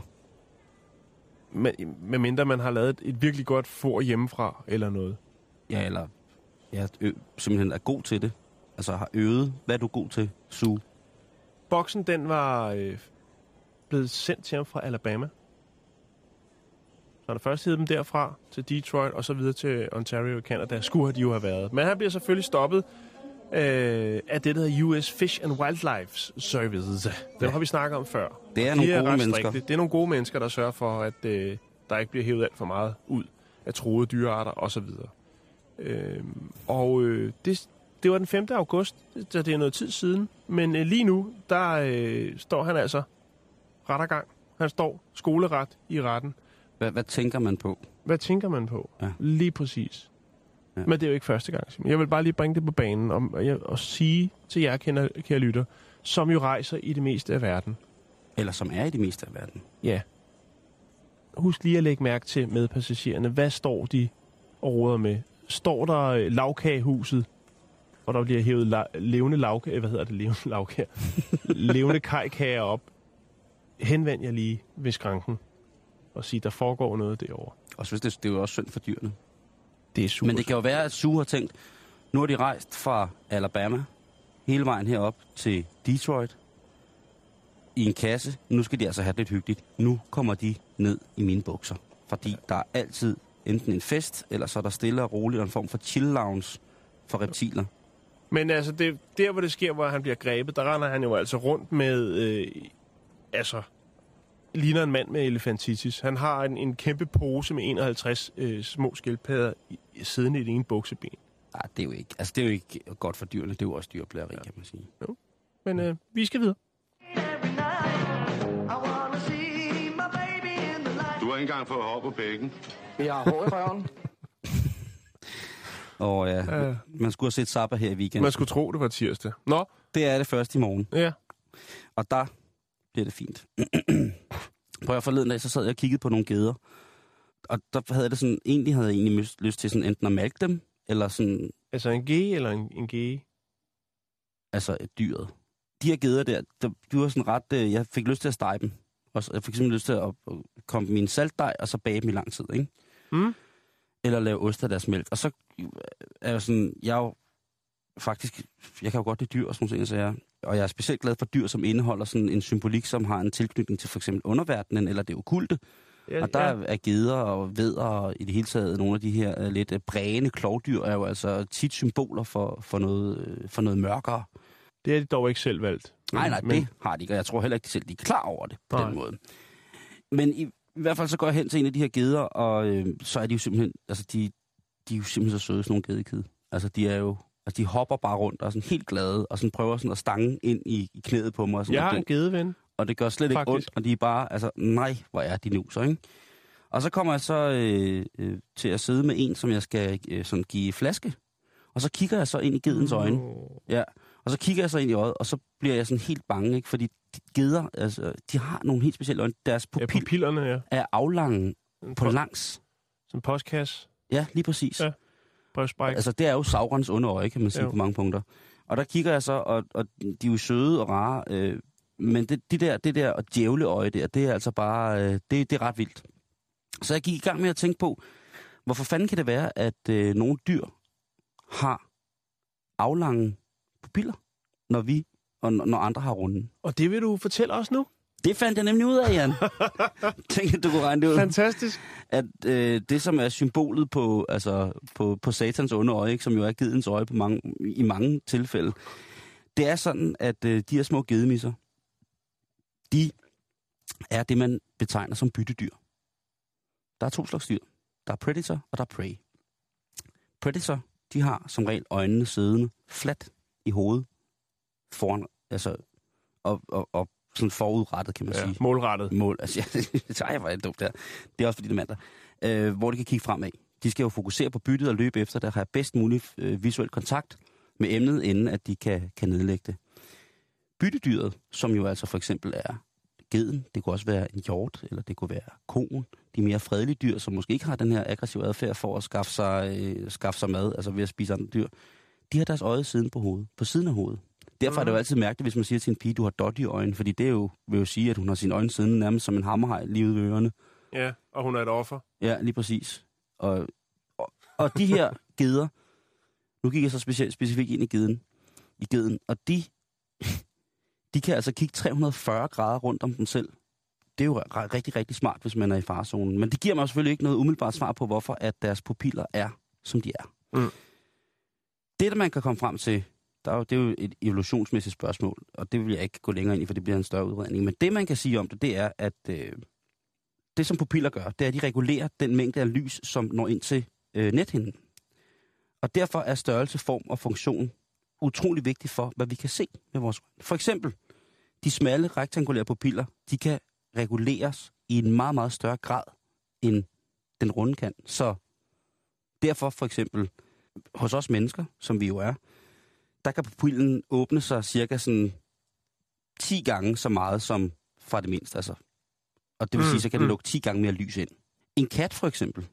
Speaker 5: med, med mindre man har lavet et, et virkelig godt for hjemmefra, eller noget.
Speaker 4: Ja, eller ja, ø- simpelthen er god til det. Altså har øvet. Hvad er du god til, Sue?
Speaker 5: Boksen, den var øh, blevet sendt til ham fra Alabama. Så han først hedder dem derfra til Detroit, og så videre til Ontario i Canada. Skulle de jo have været. Men han bliver selvfølgelig stoppet øh, af det, der hedder US Fish and Wildlife Service. Det
Speaker 4: Ja.
Speaker 5: har vi snakket om før.
Speaker 4: Det er
Speaker 5: De
Speaker 4: nogle gode mennesker.
Speaker 5: strikte. Det er nogle gode mennesker, der sørger for, at øh, der ikke bliver hævet alt for meget ud af troede dyrearter osv. Øh, og øh, det, det var den 5. august, så det er noget tid siden. Men øh, lige nu, der øh, står han altså rettergang. Han står skoleret i retten.
Speaker 4: Hvad, hvad tænker man på?
Speaker 5: Hvad tænker man på?
Speaker 4: Ja.
Speaker 5: Lige præcis.
Speaker 4: Ja.
Speaker 5: Men det er jo ikke første gang. Simon. Jeg vil bare lige bringe det på banen om, og, jeg, og sige til jer, kære, kære lytter, som jo rejser i det meste af verden.
Speaker 4: Eller som er i det meste af verden.
Speaker 5: Ja. Husk lige at lægge mærke til med passagererne. Hvad står de og råder med? Står der øh, lavkagehuset, hvor der bliver hævet la- levende lavkage, hvad hedder det, levende [LAUGHS] lavkage? levende kajkager op. Henvend jer lige ved skranken og sig, der foregår noget derovre.
Speaker 4: Og så hvis det, det er jo også synd for dyrene.
Speaker 5: Det er super.
Speaker 4: Men det kan jo være, at Sue har tænkt, nu har de rejst fra Alabama hele vejen herop til Detroit i en kasse. Nu skal de altså have det lidt hyggeligt. Nu kommer de ned i mine bukser. Fordi der er altid enten en fest, eller så er der stille og roligt og en form for chill lounge for reptiler.
Speaker 5: Men altså, det, der hvor det sker, hvor han bliver grebet, der render han jo altså rundt med, øh, altså, ligner en mand med elefantitis. Han har en, en kæmpe pose med 51 øh, små skildpadder i, siddende i det ene bukseben.
Speaker 4: Nej, det er jo ikke, altså det er jo ikke godt for dyrene. Det er jo også dyrplageri, ja. kan man sige.
Speaker 5: Men øh, vi skal videre.
Speaker 6: Du har ikke engang fået hår på pækken.
Speaker 7: Jeg har hår i røven. [LAUGHS]
Speaker 4: Og ja,
Speaker 5: Øh,
Speaker 4: man skulle have set Zappa her i weekenden.
Speaker 5: man skulle tro, det var tirsdag. Nå,
Speaker 4: Det er det først i morgen.
Speaker 5: ja.
Speaker 4: Og der bliver det fint. [CLEARS THROAT] På jeg forleden dag, så sad jeg og kiggede på nogle geder. Og der havde jeg det sådan, egentlig havde jeg egentlig lyst- lyst til sådan enten at malke dem, eller sådan,
Speaker 5: Altså en G eller en, en G?
Speaker 4: altså et dyret. De her geder der, der de var sådan ret, øh, jeg fik lyst til at stege dem. Og så, jeg fik simpelthen lyst til at, at komme en saltdej, og så bage dem i lang tid, ikke?
Speaker 5: Mm.
Speaker 4: Eller lave ost af deres mælk. Og så øh, er jeg sådan, jeg er jo faktisk, jeg kan jo godt lide dyr og sådan nogle ting, så jeg, og jeg er specielt glad for dyr, som indeholder sådan en symbolik, som har en tilknytning til for eksempel underverdenen, eller det okulte.
Speaker 5: Ja,
Speaker 4: Og der ja. er geder og vædder og i det hele taget nogle af de her uh, lidt uh, brægende klovdyr er jo altså tit symboler for, for, noget, for noget mørkere.
Speaker 5: Det er de dog ikke selv valgt.
Speaker 4: Nej, nej,
Speaker 5: Men-
Speaker 4: det har de ikke, og jeg tror heller ikke, de selv de er klar over det på
Speaker 5: Nej.
Speaker 4: den måde. Men i, i hvert fald så går jeg hen til en af de her geder, og øh, så er de jo simpelthen, altså de, de er jo simpelthen så søde, sådan nogle gedekid. Altså de er jo, altså de hopper bare rundt og er sådan helt glade, og sådan prøver sådan at stange ind i, i knæet på mig. Og, sådan
Speaker 5: Jeg har en gedeven.
Speaker 4: og det gør slet ikke
Speaker 5: Faktisk.
Speaker 4: ondt, og de er bare, altså nej, hvor er de nuser, ikke? Og så kommer jeg så øh, øh, til at sidde med en, som jeg skal øh, sådan give flaske. Og så kigger jeg så ind i gedens øjne. Ja, og så kigger jeg så ind i øjet, og så bliver jeg sådan helt bange, ikke? Fordi de geder, altså, de har nogle helt specielle øjne. Deres
Speaker 5: Ja,
Speaker 4: pupil
Speaker 5: pupillerne, ja.
Speaker 4: er aflange
Speaker 5: En
Speaker 4: på langs.
Speaker 5: Som postkasse.
Speaker 4: Ja, lige præcis.
Speaker 5: Ja. Brevspræk.
Speaker 4: Altså, det er jo Saurons onde øje, kan man sige,
Speaker 5: Jo.
Speaker 4: på mange punkter. Og der kigger jeg så, og, og de er jo søde og rare, øh, men det, det der, det der djævleøje der, det er altså bare, øh, det, det er ret vildt. Så jeg gik i gang med at tænke på, hvorfor fanden kan det være, at øh, nogle dyr har aflange pupiller, når vi og når andre har runde.
Speaker 5: Og det vil du fortælle os nu?
Speaker 4: Det fandt jeg nemlig ud af, Jan. [LAUGHS] Tænk, at du kunne regne det ud.
Speaker 5: Fantastisk.
Speaker 4: At øh, det, som er symbolet på, altså, på, på satans onde øje, ikke, som jo er gedens øje på mange, i mange tilfælde, det er sådan, at øh, de her små gedemisser, de er det, man betegner som byttedyr. Der er to slags dyr. Der er predator, og der er prey. Predator, de har som regel øjnene siddende fladt i hovedet, foran, altså, og, og, og sådan forudrettet, kan man
Speaker 5: Ja,
Speaker 4: sige
Speaker 5: målrettet.
Speaker 4: mål. [LAUGHS] Altså, ja, hvor er det dumt der. Det er også fordi, det er mandag. Øh, hvor de kan kigge fremad. De skal jo fokusere på byttet og løbe efter, der har bedst mulig øh, visuel kontakt med emnet, inden at de kan, kan nedlægge det. Byttedyret, som jo altså for eksempel er geden, det kunne også være en hjort, eller det kunne være koen, de mere fredelige dyr, som måske ikke har den her aggressive adfærd for at skaffe sig, øh, skaffe sig mad, altså ved at spise andre dyr, de har deres øje siden på hovedet, på siden af hovedet. Derfor er det jo altid mærkeligt, hvis man siger til en pige, du har dot i øjnene, fordi det er jo, vil jo sige, at hun har sine øjne siddende nærmest som en hammerhaj lige ude ved ørerne.
Speaker 5: Ja, og hun er et offer.
Speaker 4: Ja, lige præcis. Og, og, og de her [LAUGHS] geder, nu gik jeg så specielt, specifikt ind i geden, i geden, og de, de kan altså kigge 340 grader rundt om dem selv. Det er jo rigtig, rigtig smart, hvis man er i farzonen. Men det giver mig selvfølgelig ikke noget umiddelbart svar på, hvorfor at deres pupiller er, som de er.
Speaker 5: Mm.
Speaker 4: Det, der man kan komme frem til, der er jo, det er jo et evolutionsmæssigt spørgsmål, og det vil jeg ikke gå længere ind i, for det bliver en større udredning. Men det, man kan sige om det, det er, at øh, det, som pupiller gør, det er, at de regulerer den mængde af lys, som når ind til øh, nethinden. Og derfor er størrelse, form og funktion utrolig vigtig for, hvad vi kan se med vores øjne. For eksempel, de smalle rektangulære pupiller, de kan reguleres i en meget, meget større grad, end den runde kan. Så derfor for eksempel, hos os mennesker, som vi jo er, der kan pupillen åbne sig cirka sådan 10 gange så meget som fra det mindste. Altså. Og det vil
Speaker 5: Mm,
Speaker 4: sige, så kan den
Speaker 5: mm.
Speaker 4: lukke 10 gange mere lys ind. En kat for eksempel,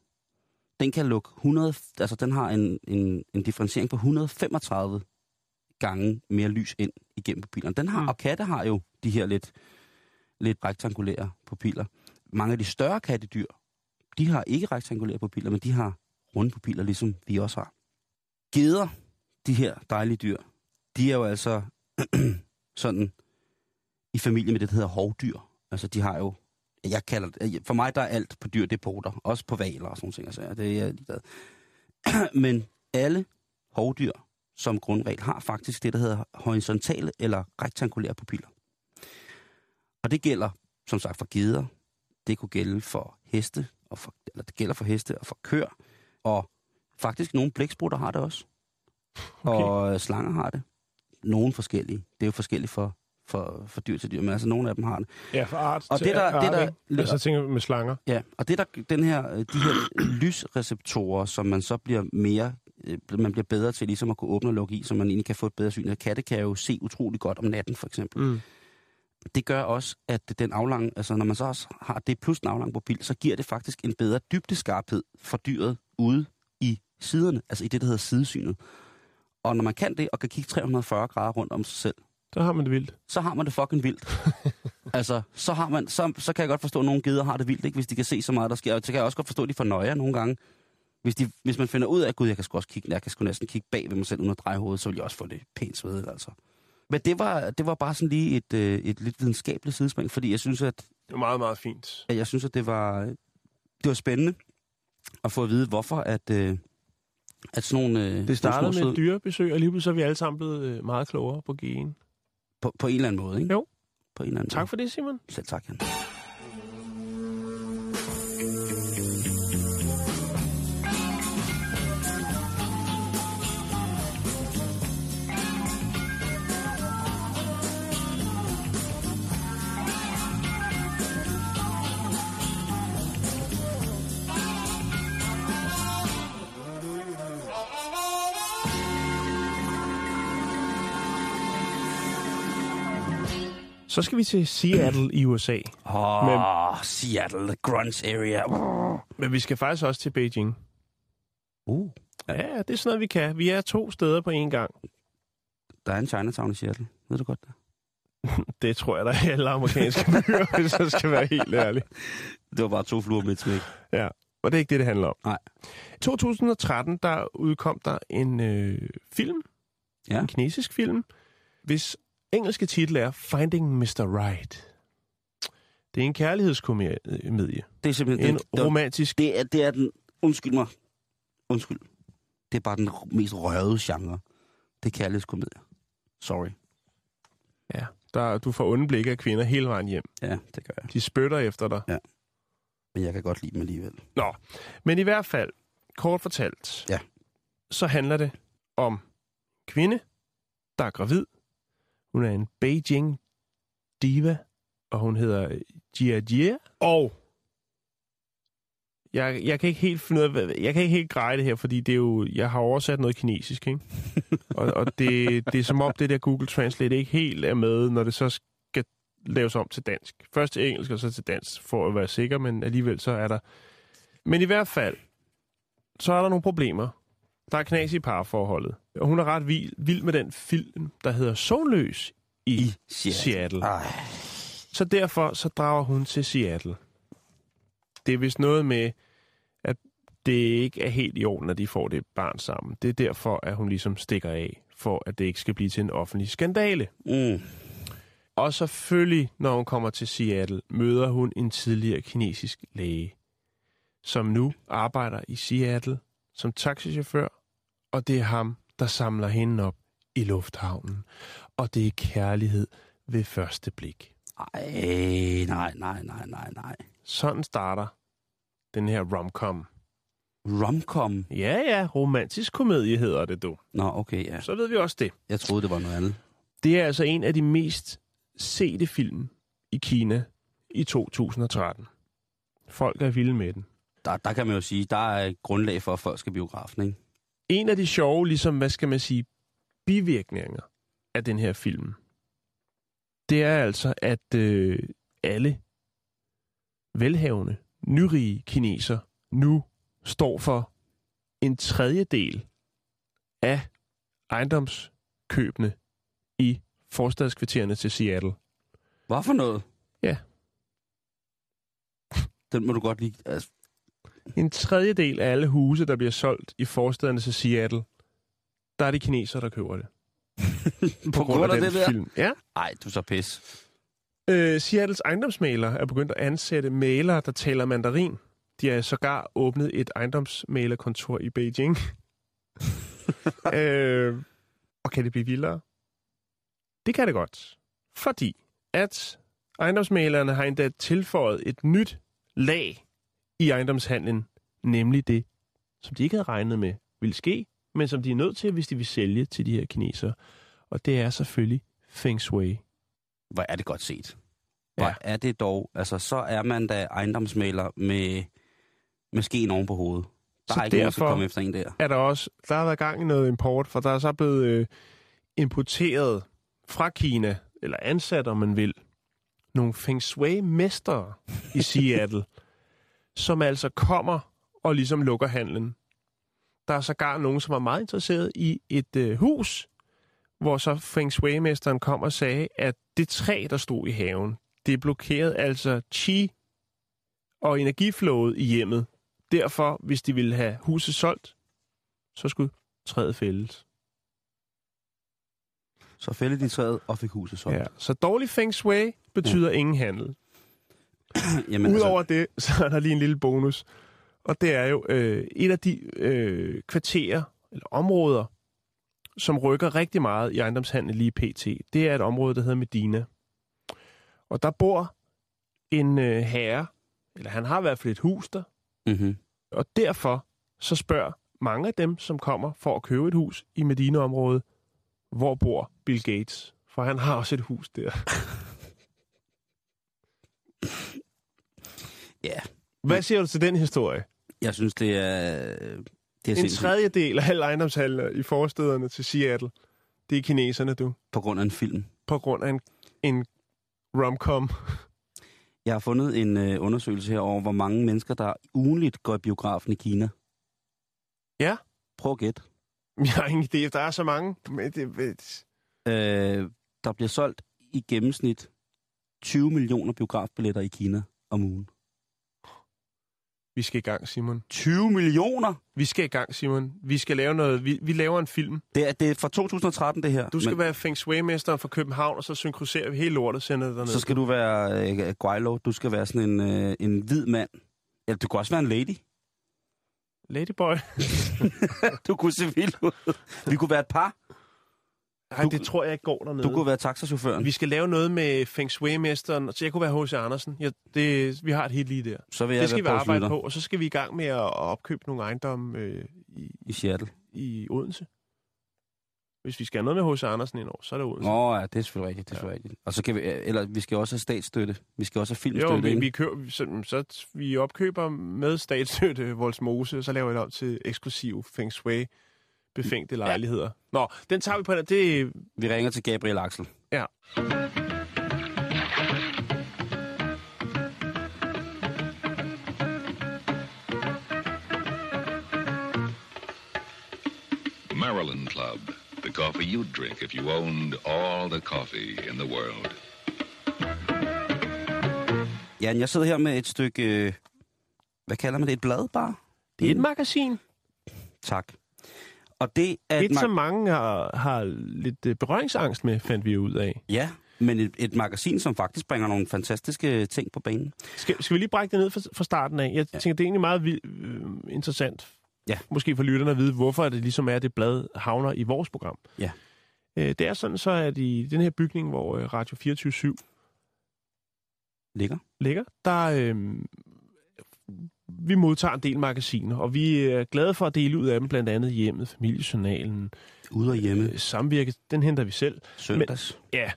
Speaker 4: den kan lukke 100, altså den har en, en, en differentiering på 135 gange mere lys ind igennem pupillerne. Den har,
Speaker 5: mm.
Speaker 4: Og katte har jo de her lidt, lidt rektangulære pupiller. Mange af de større kattedyr, de har ikke rektangulære pupiller, men de har runde pupiller, ligesom vi også har. Geder, de her dejlige dyr, de er jo altså [CLEARS THROAT] sådan i familie med det, der hedder hovdyr. Altså, de har jo, jeg kalder det, for mig der er alt på dyr, det er. Også på valer og sådan ting. Altså, det er jeg ligeglad. [CLEARS THROAT] Men alle hovdyr som grundregel har faktisk det, der hedder horisontale eller rektangulære pupiller. Og det gælder, som sagt, for geder. Det kunne gælde for heste, og for, eller det gælder for heste og for køer. Og faktisk nogle blæksprutter har det også.
Speaker 5: Okay.
Speaker 4: Og øh, slanger har det. Nogle forskellige. Det er jo forskelligt for, for, for dyr til dyr, men altså nogle af dem har det.
Speaker 5: Ja, for art
Speaker 4: Og det der-
Speaker 5: art,
Speaker 4: det der-
Speaker 5: ikke? Altså, tænker med slanger.
Speaker 4: Ja, og det der, den her, øh, de her lysreceptorer, som man så bliver mere, øh, man bliver bedre til ligesom at kunne åbne og lukke i, så man egentlig kan få et bedre syn. Katte kan jo se utrolig godt om natten, for eksempel.
Speaker 5: Mm.
Speaker 4: Det gør også, at den aflang, altså når man så også har det plus den aflang pupil, så giver det faktisk en bedre dybdeskarphed for dyret ude siderne, altså i det, der hedder sidesynet. Og når man kan det, og kan kigge 340 grader rundt om sig selv,
Speaker 5: Der har man det vildt.
Speaker 4: så har man det fucking vildt. [LAUGHS] altså, så, har man, så, så kan jeg godt forstå, at nogle geder har det vildt, ikke, hvis de kan se så meget, der sker. Og så kan jeg også godt forstå, at de får nøje nogle gange. Hvis, de, hvis man finder ud af, at gud, jeg kan sgu også kigge, jeg kan sgu næsten kigge bag ved mig selv uden at dreje hovedet, så vil jeg også få det pænt svedet, altså. Men det var, det var bare sådan lige et, øh, et lidt videnskabeligt sidespring, fordi jeg synes, at,
Speaker 5: Det er meget, meget fint.
Speaker 4: at jeg synes, at det var, det var spændende at få at vide, hvorfor at, øh, at sådan nogle... Øh,
Speaker 5: Det startede
Speaker 4: nogle
Speaker 5: med et dyrebesøg, og lige pludselig er vi alle sammen blevet øh, meget klogere på gen.
Speaker 4: på, på en eller anden måde, ikke?
Speaker 5: Jo.
Speaker 4: På en eller anden
Speaker 5: Tak
Speaker 4: måde.
Speaker 5: for det, Simon.
Speaker 4: Selv tak, Jan.
Speaker 5: Så skal vi til Seattle i USA.
Speaker 4: Åh, oh, Seattle, the grunge area.
Speaker 5: Men vi skal faktisk også til Beijing.
Speaker 4: Uh,
Speaker 5: Ja, det er sådan noget, vi kan. Vi er to steder på én gang.
Speaker 4: der er en Chinatown i Seattle. Ved du godt det? [LAUGHS]
Speaker 5: Det tror jeg, der er i alle amerikanske [LAUGHS] byer, hvis jeg skal være helt ærlig.
Speaker 4: Det var bare to fluer med et smæk.
Speaker 5: Ja, og det er ikke det, det handler om.
Speaker 4: Nej.
Speaker 5: 2013, der udkom der en øh, film,
Speaker 4: Ja.
Speaker 5: en kinesisk film, hvis engelske titel er Finding Mr. Right. Det er en kærlighedskomedie.
Speaker 4: Det er simpelthen...
Speaker 5: En
Speaker 4: det,
Speaker 5: romantisk...
Speaker 4: det, er, det er den... Undskyld mig. Undskyld. Det er bare den mest røvede genre. Det er kærlighedskomedie. Sorry.
Speaker 5: Ja, der, du får onde blikke af kvinder hele vejen hjem.
Speaker 4: Ja, det gør jeg.
Speaker 5: De spytter efter dig.
Speaker 4: Men jeg kan godt lide dem alligevel.
Speaker 5: Nå, men i hvert fald, kort fortalt,
Speaker 4: Ja.
Speaker 5: så handler det om kvinde, der er gravid. Hun er en Beijing diva, og hun hedder Jia Jia. Og jeg, jeg kan ikke helt finde ud af, jeg kan ikke helt greje det her, fordi det er jo, jeg har oversat noget kinesisk, ikke? [LAUGHS] og, og det, det er som om det der Google Translate ikke helt er med, når det så skal laves om til dansk. Først til engelsk, og så til dansk, for at være sikker, men alligevel så er der... Men i hvert fald, så er der nogle problemer. Der er knas i parforholdet. Og hun er ret vild, vild med den film, der hedder Solløs i,
Speaker 4: I Seattle.
Speaker 5: Seattle.
Speaker 4: Ej.
Speaker 5: Så derfor så drager hun til Seattle. Det er vist noget med, at det ikke er helt i orden, at de får det barn sammen. Det er derfor, at hun ligesom stikker af, for at det ikke skal blive til en offentlig skandale.
Speaker 4: Mm.
Speaker 5: Og selvfølgelig, når hun kommer til Seattle, møder hun en tidligere kinesisk læge, som nu arbejder i Seattle som taxichauffør, og det er ham, der samler hende op i lufthavnen. Og det er kærlighed ved første blik.
Speaker 4: Ej, nej, nej, nej, nej, nej.
Speaker 5: Sådan starter den her romcom.
Speaker 4: Romcom?
Speaker 5: Ja, ja, romantisk komedie hedder det, du.
Speaker 4: Nå, okay, ja.
Speaker 5: Så ved vi også det.
Speaker 4: Jeg troede, det var noget andet.
Speaker 5: Det er altså en af de mest sete film i Kina i 2013. Folk er vilde med den.
Speaker 4: Der, der kan man jo sige, der er et grundlag for, at folk skal biografen, ikke?
Speaker 5: En af de sjove, ligesom, hvad skal man sige, bivirkninger af den her film, det er altså, at øh, alle velhavende, nyrige kineser nu står for en tredjedel af ejendomskøbene i forstadskvartererne til Seattle.
Speaker 4: Hvad for noget?
Speaker 5: Ja.
Speaker 4: Den må du godt lide. Altså,
Speaker 5: En tredjedel af alle huse, der bliver solgt i forstederne til Seattle, der er det kinesere, der køber det. [LAUGHS]
Speaker 4: på grund af
Speaker 5: den
Speaker 4: det der?
Speaker 5: film. Ja.
Speaker 4: Ej, du er så pis.
Speaker 5: Øh, Seattles ejendomsmaler er begyndt at ansætte malere, der taler mandarin. De har sågar åbnet et ejendomsmalerkontor i Beijing. [LAUGHS] øh, og kan det blive vildere? Det kan det godt. Fordi at ejendomsmalerne har endda tilføjet et nyt lag i ejendomshandlen, nemlig det, som de ikke havde regnet med ville ske, men som de er nødt til, hvis de vil sælge til de her kinesere. Og det er selvfølgelig Feng Shui.
Speaker 4: Hvor er det godt set. Hvor
Speaker 5: Ja.
Speaker 4: er det dog. Altså, så er man da ejendomsmaler med, med skeen oven på hovedet. Der
Speaker 5: Så
Speaker 4: er ikke nogen,
Speaker 5: derfor-
Speaker 4: komme efter en der.
Speaker 5: er der også, der har været gang i noget import, for der er så blevet øh, importeret fra Kina, eller ansat, om man vil, nogle Feng Shui-mestre i [LAUGHS] Seattle, som altså kommer og ligesom lukker handlen. Der er sågar nogen, som er meget interesseret i et øh, hus, hvor så Feng Shui-mesteren kom og sagde, at det træ, der stod i haven, det blokerede altså chi og energiflowet i hjemmet. Derfor, hvis de ville have huset solgt, så skulle træet fældes.
Speaker 4: Så fældede de træet og fik huset solgt.
Speaker 5: Ja. Så dårlig feng shui betyder ja. ingen handel. [CLEARS THROAT]
Speaker 4: Jamen,
Speaker 5: Udover det, så er der lige en lille bonus. Og det er jo øh, et af de øh, kvarterer, eller områder, som rykker rigtig meget i ejendomshandel lige pt. Det er et område, der hedder Medina. Og der bor en øh, herre, eller han har i hvert fald et hus der,
Speaker 4: Mm-hmm.
Speaker 5: Og derfor så spørger mange af dem, som kommer for at købe et hus i Medina-området, hvor bor Bill Gates? For han har også et hus der. [LAUGHS]
Speaker 4: Ja,
Speaker 5: Hvad siger du til den historie?
Speaker 4: jeg synes, det er... Det er
Speaker 5: En
Speaker 4: sindssygt.
Speaker 5: tredjedel af alle ejendomshandler i forstederne til Seattle, det er kineserne, du.
Speaker 4: På grund af en film.
Speaker 5: På grund af en, en romcom.
Speaker 4: Jeg har fundet en øh, undersøgelse her over, hvor mange mennesker, der ugenligt går i biografen i Kina.
Speaker 5: Ja.
Speaker 4: Prøv at gætte.
Speaker 5: Jeg har ingen idé, der er så mange. Men det, det,
Speaker 4: Øh, der bliver solgt i gennemsnit 20 millioner biografbilletter i Kina om ugen.
Speaker 5: Vi skal i gang, Simon.
Speaker 4: 20 millioner?
Speaker 5: Vi skal i gang, Simon. Vi skal lave noget. Vi, vi laver en film.
Speaker 4: Det er, det er fra 2013, det her.
Speaker 5: Du skal
Speaker 4: Men
Speaker 5: være Feng Shui-mesteren fra København, og så synkroniserer vi hele lortet og sender det derned.
Speaker 4: Så skal du være øh, Guaylo. Du skal være sådan en, øh, en hvid mand. Eller du kan også være en lady.
Speaker 5: Ladyboy. [LAUGHS]
Speaker 4: Du kunne se vild ud. Vi kunne være et par.
Speaker 5: Nej, det tror jeg ikke går dernede.
Speaker 4: Du kunne være taxachaufføren.
Speaker 5: Vi skal lave noget med Feng Shui-mesteren, så jeg kunne være H.C. Andersen. Ja, det, vi har et helt lige der.
Speaker 4: Så vil jeg
Speaker 5: Det skal vi arbejde på, og så skal vi i gang med at, opkøbe nogle ejendomme øh, i,
Speaker 4: i Seattle.
Speaker 5: i Odense. Hvis vi skal have noget med H.C. Andersen indover, så er det Odense.
Speaker 4: Nå ja, det er selvfølgelig rigtigt. Det er selvfølgelig rigtigt. Og så kan vi, øh, eller vi skal også have statsstøtte. Vi skal også have
Speaker 5: jo,
Speaker 4: filmstøtte.
Speaker 5: vi,
Speaker 4: ikke?
Speaker 5: vi, køber, så, så vi opkøber med statsstøtte Voldsmose, og så laver vi det om til eksklusiv Feng Shui befængte lejligheder. Nå, den tager vi på. Det,
Speaker 4: vi ringer til Gabriel Axel.
Speaker 5: ja.
Speaker 7: Maryland Club. The coffee you'd drink if you owned all the coffee in the world.
Speaker 4: Jan, jeg sidder her med et stykke... øh, Hvad kalder man det? Et blad bare?
Speaker 5: Det er et magasin.
Speaker 4: Tak. Og det er
Speaker 5: Et, som mange har, har lidt øh, berøringsangst med, fandt vi ud af.
Speaker 4: Ja, men et, et magasin, som faktisk bringer nogle fantastiske ting på banen.
Speaker 5: Skal, skal vi lige brække det ned fra, fra starten af? Jeg
Speaker 4: Ja.
Speaker 5: tænker, det er egentlig meget vi, øh, interessant.
Speaker 4: Ja.
Speaker 5: Måske for lytterne at vide, hvorfor det ligesom er, at det blad havner i vores program.
Speaker 4: Ja.
Speaker 5: Øh, det er sådan så, at i den her bygning, hvor øh, Radio 24
Speaker 4: Ligger.
Speaker 5: ligger, der øh, vi modtager en del magasiner, og vi er glade for at dele ud af dem, blandt andet hjemmet, familiejournalen,
Speaker 4: Ude og hjemme.
Speaker 5: øh, samvirke, den henter vi selv.
Speaker 4: Søndags.
Speaker 5: Ja,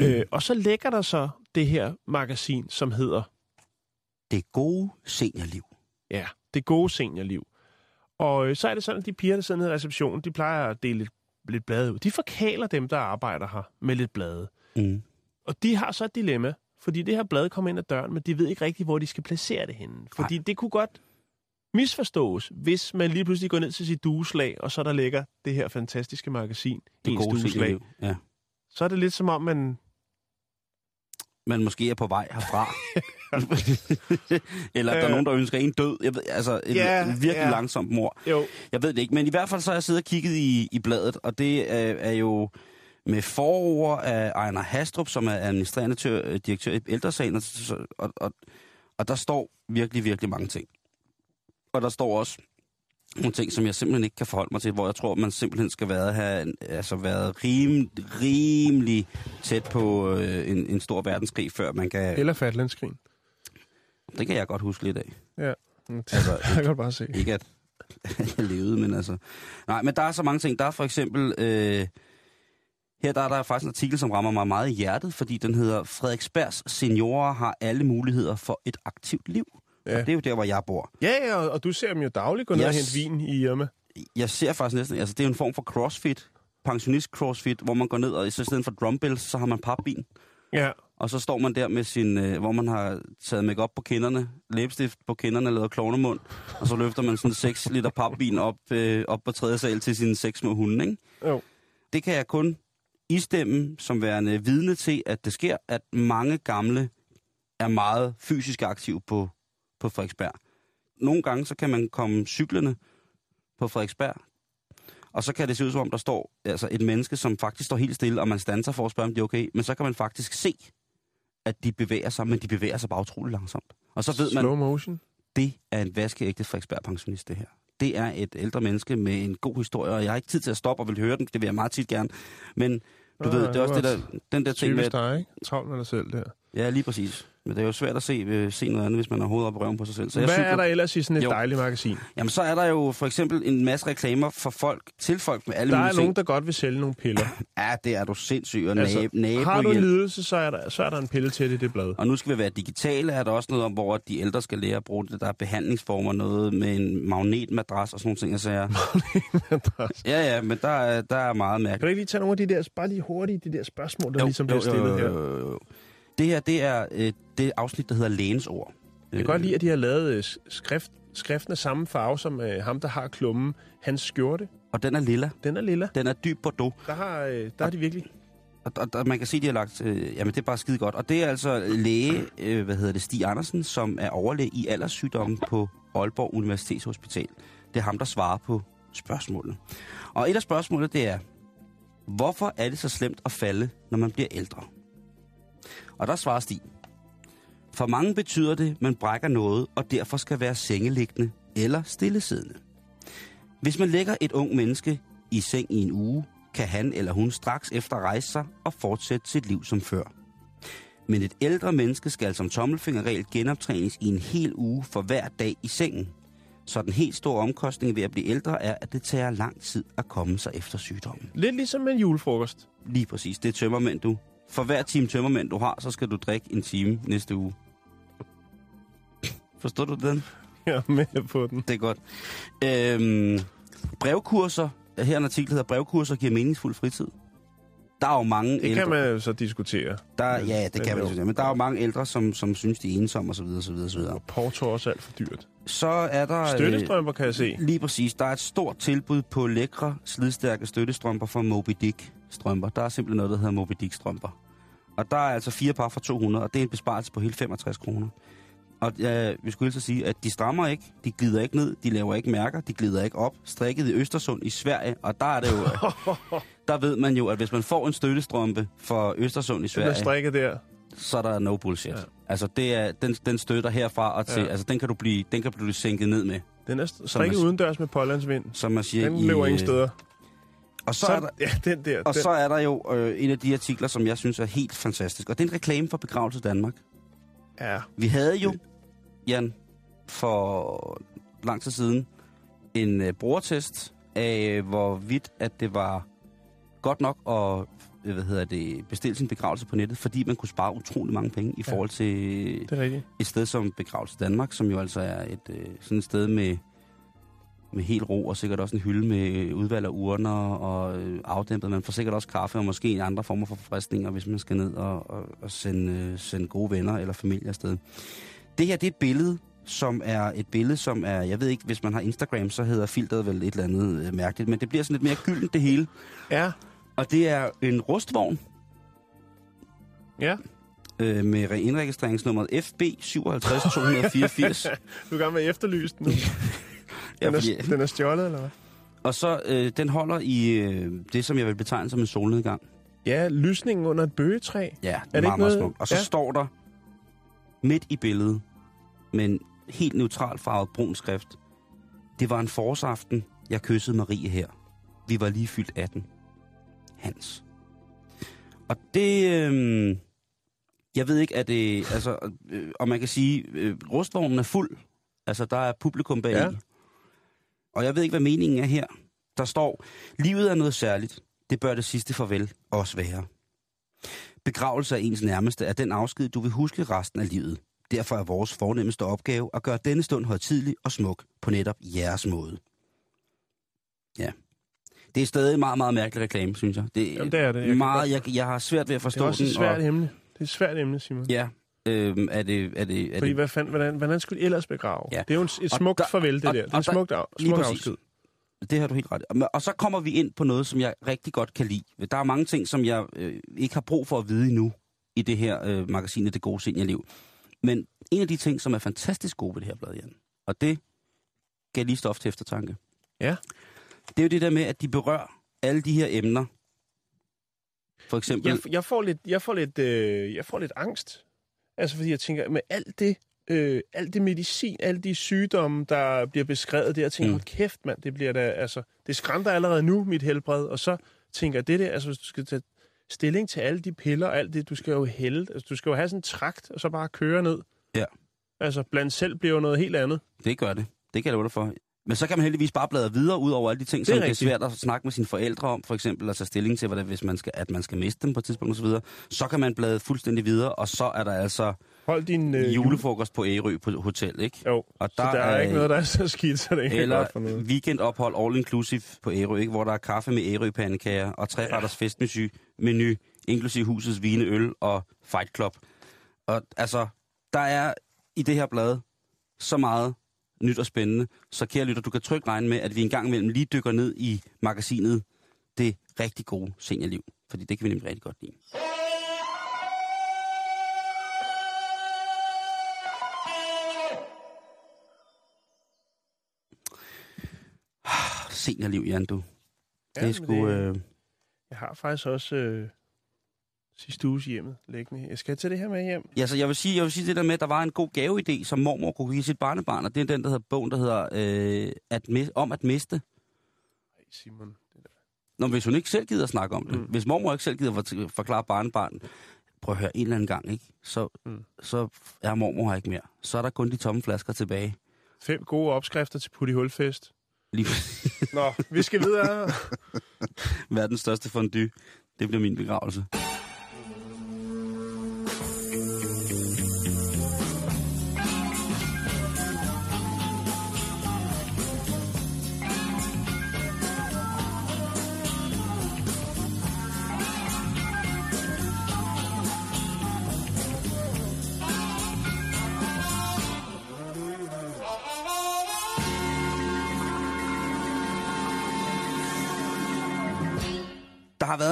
Speaker 5: øh, og så lægger der så det her magasin, som hedder
Speaker 4: Det gode seniorliv.
Speaker 5: Ja, det gode seniorliv. Og øh, så er det sådan, at de piger, der sidder nede i receptionen, de plejer at dele lidt, lidt blade ud. De forkaler dem, der arbejder her, med lidt blade.
Speaker 4: Mm.
Speaker 5: Og de har så et dilemma, fordi det her blad kommer ind ad døren, men de ved ikke rigtig, hvor de skal placere det henne. Fordi Nej. det kunne godt misforstås, hvis man lige pludselig går ned til sit dueslag, og så der ligger det her fantastiske magasin i ens
Speaker 4: gode
Speaker 5: dueslag.
Speaker 4: Ja.
Speaker 5: Så er det lidt som om, man...
Speaker 4: Man måske er på vej herfra. [LAUGHS] Eller at der er
Speaker 5: Øh.
Speaker 4: nogen, der ønsker en død. Jeg ved, altså et
Speaker 5: Ja,
Speaker 4: virkelig
Speaker 5: ja.
Speaker 4: langsomt mor.
Speaker 5: Jo,
Speaker 4: Jeg ved det ikke, men i hvert fald så har jeg siddet og kigget i, i bladet, og det er, er jo med forord af Ejner Hastrup, som er administrerende øh, direktør i ældresagen, og, og, og, og der står virkelig, virkelig mange ting. Og der står også nogle ting, som jeg simpelthen ikke kan forholde mig til, hvor jeg tror, man simpelthen skal være, have altså været rim, rimelig tæt på øh, en, en stor verdenskrig, før man kan...
Speaker 5: eller Fatlandskrigen.
Speaker 4: Det kan jeg godt huske lidt af.
Speaker 5: Ja,
Speaker 4: Altså, [LAUGHS]
Speaker 5: jeg kan godt bare se.
Speaker 4: Ikke at [LAUGHS] jeg levede, men altså... Nej, men der er så mange ting. Der er for eksempel... Øh, her der er der faktisk en artikel, som rammer mig meget i hjertet, fordi den hedder Frederiksbergs seniorer har alle muligheder for et aktivt liv. Ja. Og det er jo der, hvor jeg bor.
Speaker 5: Ja, ja, og, og du ser dem jo dagligt gå ned og
Speaker 4: Yes.
Speaker 5: hente vin i Irma.
Speaker 4: Jeg ser faktisk næsten... Altså, det er jo en form for crossfit, pensionist crossfit, hvor man går ned, og i stedet for drumbells, så har man papbin.
Speaker 5: Ja,
Speaker 4: Og så står man der med sin, øh, hvor man har taget makeup på kinderne, læbestift på kinderne, lavet klovnemund, og så løfter man sådan 6 liter papvin op, øh, op på tredje sal til sine seks små hunde, ikke?
Speaker 5: jo.
Speaker 4: Det kan jeg kun istemme som værende vidne til, at det sker, at mange gamle er meget fysisk aktive på, på Frederiksberg. Nogle gange så kan man komme cyklerne på Frederiksberg, og så kan det se ud som om, der står altså et menneske, som faktisk står helt stille, og man standser for at spørge, om det er okay. Men så kan man faktisk se, at de bevæger sig, men de bevæger sig bare utrolig langsomt. Og så ved man,
Speaker 5: Slow motion.
Speaker 4: det er en vaskeægte Frederiksberg-pensionist, det her. Det er et ældre menneske med en god historie, og jeg har ikke tid til at stoppe og vil høre den. Det vil jeg meget tit gerne. Men du ved, det er også
Speaker 5: det
Speaker 4: der, den der ting med...
Speaker 5: Typisk dig, ikke? Travlt med dig selv der.
Speaker 4: Ja, lige præcis. Men det er jo svært at se, øh, se noget andet, hvis man har hovedet op i røven på sig selv. Så
Speaker 5: Hvad
Speaker 4: jeg
Speaker 5: er der ellers i sådan et
Speaker 4: Jo.
Speaker 5: dejligt magasin?
Speaker 4: Jamen, så er der jo for eksempel en masse reklamer for folk, til folk med alle
Speaker 5: Der er nogen, der godt vil sælge nogle piller.
Speaker 4: ting. [LAUGHS] Ja, det er du sindssyg. Og
Speaker 5: Altså,
Speaker 4: nab-
Speaker 5: har du en lidelse, så er, der, så er der en pille til det, det blad.
Speaker 4: Og nu skal vi være digitale, er der også noget om, hvor de ældre skal lære at bruge det. Der er behandlingsformer, noget med en magnetmadras og sådan nogle ting, jeg siger. [LAUGHS] Ja, ja, men der er, der er meget
Speaker 5: Kan
Speaker 4: mærkeligt.
Speaker 5: du ikke lige tage nogle af de der, bare lige hurtigt, de der spørgsmål, der jo, ligesom bliver stillet her?
Speaker 4: jo, jo. Det her, det er øh, det afsnit, der hedder Lægens ord.
Speaker 5: Jeg kan godt lide, at de har lavet øh, skrift, skriften af samme farve som øh, ham, der har klummen. Hans skjorte,
Speaker 4: Og den er lilla.
Speaker 5: den er lilla.
Speaker 4: Den er dyb Bordeaux.
Speaker 5: Der har, øh, der har de virkelig...
Speaker 4: Og, og, og man kan se, de har lagt... Øh, jamen, det er bare skide godt. Og det er altså læge, øh, hvad hedder det, Stig Andersen, som er overlæge i alderssygdomme på Aalborg Universitetshospital. Det er ham, der svarer på spørgsmålet. Og et af spørgsmålene, det er, hvorfor er det så slemt at falde, når man bliver ældre? Og der svarer Stig. For mange betyder det, man brækker noget, og derfor skal være sengeliggende eller stillesiddende. Hvis man lægger et ung menneske i seng i en uge, kan han eller hun straks efter rejse sig og fortsætte sit liv som før. Men et ældre menneske skal som tommelfingerregel genoptrænes i en hel uge for hver dag i sengen. Så den helt store omkostning ved at blive ældre er, at det tager lang tid at komme sig efter sygdommen.
Speaker 5: Lidt ligesom en julefrokost.
Speaker 4: Lige præcis, det er tømmermænd, du. For hver time tømmermænd, du har, så skal du drikke en time næste uge. Forstår du den?
Speaker 5: Jeg er med på den.
Speaker 4: Det er godt. Øhm, brevkurser. Her er en artikel, der hedder Brevkurser giver meningsfuld fritid. der er jo mange
Speaker 5: Det
Speaker 4: ældre...
Speaker 5: kan man jo så diskutere.
Speaker 4: Der, ja, det
Speaker 5: Men
Speaker 4: kan man
Speaker 5: jo.
Speaker 4: jo. Men der er jo mange ældre, som, som synes, de er ensomme osv. osv., osv.
Speaker 5: Og Porto er også alt for dyrt.
Speaker 4: Så er der... øh,
Speaker 5: Støttestrømper kan jeg se.
Speaker 4: Lige præcis. Der er et stort tilbud på lækre, slidstærke støttestrømper fra Moby Dick strømper. Der er simpelthen noget, der hedder Moby Dick strømper. Og der er altså fire par for 200, og det er en besparelse på hele 65 kroner. Og ja, vi skulle hilse at sige, at de strammer ikke, de glider ikke ned, de laver ikke mærker, de glider ikke op. Strikket i Østersund i Sverige, og der er det jo... [LAUGHS] der ved man jo, at hvis man får en støttestrømpe for Østersund i
Speaker 5: Den er
Speaker 4: Sverige,
Speaker 5: strikket der.
Speaker 4: så er der no bullshit.
Speaker 5: Ja.
Speaker 4: Altså, det er, den, den støtter herfra og til,
Speaker 5: Ja.
Speaker 4: altså, den kan du blive, den kan blive sænket ned med,
Speaker 5: Den er strikket udendørs med pålandsvind.
Speaker 4: som man siger.
Speaker 5: Den
Speaker 4: i,
Speaker 5: løber ingen
Speaker 4: øh,
Speaker 5: steder.
Speaker 4: Og så, så er der,
Speaker 5: Ja, den der.
Speaker 4: og
Speaker 5: den.
Speaker 4: så er der jo øh, en af de artikler, som jeg synes er helt fantastisk. Og det er en reklame for Begravelse Danmark.
Speaker 5: Ja,
Speaker 4: Vi havde jo, Jan, for lang tid siden, en øh, brugertest af, hvorvidt at det var godt nok at øh, hvad hedder det, bestille sin begravelse på nettet, fordi man kunne spare utrolig mange penge i forhold til
Speaker 5: det er rigtigt.
Speaker 4: et sted som Begravelse Danmark, som jo altså er et øh, sådan et sted med, med helt ro, og sikkert også en hylde med udvalg af urner og øh, afdæmpet. Man får sikkert også kaffe og måske andre former for forfriskninger, hvis man skal ned og, og, og sende, øh, sende gode venner eller familie afsted. Det her, det er et billede, som er et billede, som er, jeg ved ikke, hvis man har Instagram, så hedder filteret vel et eller andet øh, mærkeligt, men det bliver sådan lidt mere gyldent det hele.
Speaker 5: Ja,
Speaker 4: Og det er en rustvogn
Speaker 5: ja.
Speaker 4: øh, med indregistreringsnummeret FB 57284. [LAUGHS]
Speaker 5: Du er i gang med den nu. [LAUGHS]
Speaker 4: Ja,
Speaker 5: Den er, den er stjålet, eller hvad?
Speaker 4: Og så, øh, den holder i øh, det, som jeg vil betegne som en solnedgang.
Speaker 5: Ja, lysningen under et bøgetræ.
Speaker 4: Ja, det er
Speaker 5: ikke
Speaker 4: meget, meget
Speaker 5: noget-
Speaker 4: smukt. Og så
Speaker 5: ja.
Speaker 4: står der midt i billedet med en helt neutral farvet brun skrift. Det var en forårsaften, jeg kyssede Marie her. Vi var lige fyldt 18. Hans. Og det... Øh, jeg ved ikke, at det... Altså, øh, og man kan sige, øh, rustvognen er fuld. Altså, der er publikum bag
Speaker 5: Ja.
Speaker 4: ja. Og jeg ved ikke, hvad meningen er her. Der står, livet er noget særligt. Det bør det sidste farvel også være. Begravelse af ens nærmeste er den afsked, du vil huske resten af livet. Derfor er vores fornemmeste opgave at gøre denne stund højtidlig og smuk på netop jeres måde. Ja. Det er stadig meget, meget mærkelig reklame, synes jeg. Det,
Speaker 5: Jamen, det er det. Jeg
Speaker 4: meget, jeg, jeg har svært ved at
Speaker 5: Det
Speaker 4: forstå
Speaker 5: er også
Speaker 4: den.
Speaker 5: svært
Speaker 4: og,
Speaker 5: emne. Det er et svært emne, Simon.
Speaker 4: ja, øhm, er det... Er det, er
Speaker 5: Fordi
Speaker 4: det
Speaker 5: hvad fanden, hvordan, hvordan skulle de ellers begrave?
Speaker 4: Ja.
Speaker 5: Det er jo en, et
Speaker 4: Og
Speaker 5: smukt
Speaker 4: der-
Speaker 5: farvel, det
Speaker 4: og-
Speaker 5: der. Det er
Speaker 4: og
Speaker 5: en smukt, af,
Speaker 4: lige
Speaker 5: smuk
Speaker 4: præcis.
Speaker 5: afsked.
Speaker 4: Det har du helt ret i. Og så kommer vi ind på noget, som jeg rigtig godt kan lide. Der er mange ting, som jeg øh, ikke har brug for at vide endnu i det her øh, magasinet Det Gode Seniorliv. Men en af de ting, som er fantastisk gode ved det her blad, Jan, og det gav lige stof til eftertanke.
Speaker 5: Ja.
Speaker 4: Det er jo det der med, at de berører alle de her emner. For eksempel...
Speaker 5: Jeg, jeg, får lidt, jeg, får lidt, øh, jeg får lidt angst. Altså, fordi jeg tænker, med alt det, øh, alt det medicin, alle de sygdomme, der bliver beskrevet der, jeg tænker,
Speaker 4: Mm.
Speaker 5: kæft, mand, det bliver da, altså, det skrænter allerede nu, mit helbred, og så tænker det der, altså, hvis du skal tage stilling til alle de piller og alt det, du skal jo hælde, altså, du skal jo have sådan en trakt, og så bare køre ned.
Speaker 4: Ja.
Speaker 5: Altså, blandt selv bliver jo noget helt andet.
Speaker 4: Det gør det. Det kan jeg love for. Men så kan man heldigvis bare bladre videre ud over alle de ting,
Speaker 5: Det er
Speaker 4: som det er
Speaker 5: rigtigt.
Speaker 4: svært at snakke med sine forældre om, for eksempel at tage stilling til, hvordan, hvis man skal, at man skal miste dem på et tidspunkt osv. Så, så kan man bladre fuldstændig videre, og så er der altså
Speaker 5: Hold din... Øh,
Speaker 4: julefrokost på Ærø på hotel, ikke?
Speaker 5: Jo,
Speaker 4: Og
Speaker 5: så der er ikke noget, der er så skidt, så det ikke er
Speaker 4: Eller
Speaker 5: for noget.
Speaker 4: weekendophold all inclusive på Ærø, ikke? hvor der er kaffe med Ærø-pandekager og treretters ja. festmenu, menu, inklusive husets vine, øl og fight club. Og altså, der er i det her blad så meget nyt og spændende, så kære lytter, du kan trygt regne med, at vi en gang imellem lige dykker ned i magasinet Det rigtig gode seniorliv. Fordi det kan vi nemlig rigtig godt lide. [SIGHS] Seniorliv, Jan, du.
Speaker 5: Ja,
Speaker 4: det er sgu... Øh...
Speaker 5: Jeg har faktisk også øh, sidste uges hjemmet liggende. Jeg skal tage det her med hjem.
Speaker 4: Ja, så jeg vil sige, jeg vil sige det der med, at der var en god gaveidé, som mormor kunne give sit barnebarn, og det er den, der hedder bogen, der hedder øh, at mis- om at miste.
Speaker 5: Ej, Simon. Det der.
Speaker 4: Nå, hvis hun ikke selv gider at snakke om det,
Speaker 5: Mm.
Speaker 4: hvis mormor ikke selv gider at for- forklare barnebarn, prøv at høre en eller anden gang, ikke? Så,
Speaker 5: mm.
Speaker 4: så er mormor her ikke mere. Så er der kun de tomme flasker tilbage.
Speaker 5: Fem gode opskrifter til putti hulfest.
Speaker 4: Lige
Speaker 5: Nå, vi skal videre. [LAUGHS]
Speaker 4: verdens største fondue. Det bliver min begravelse.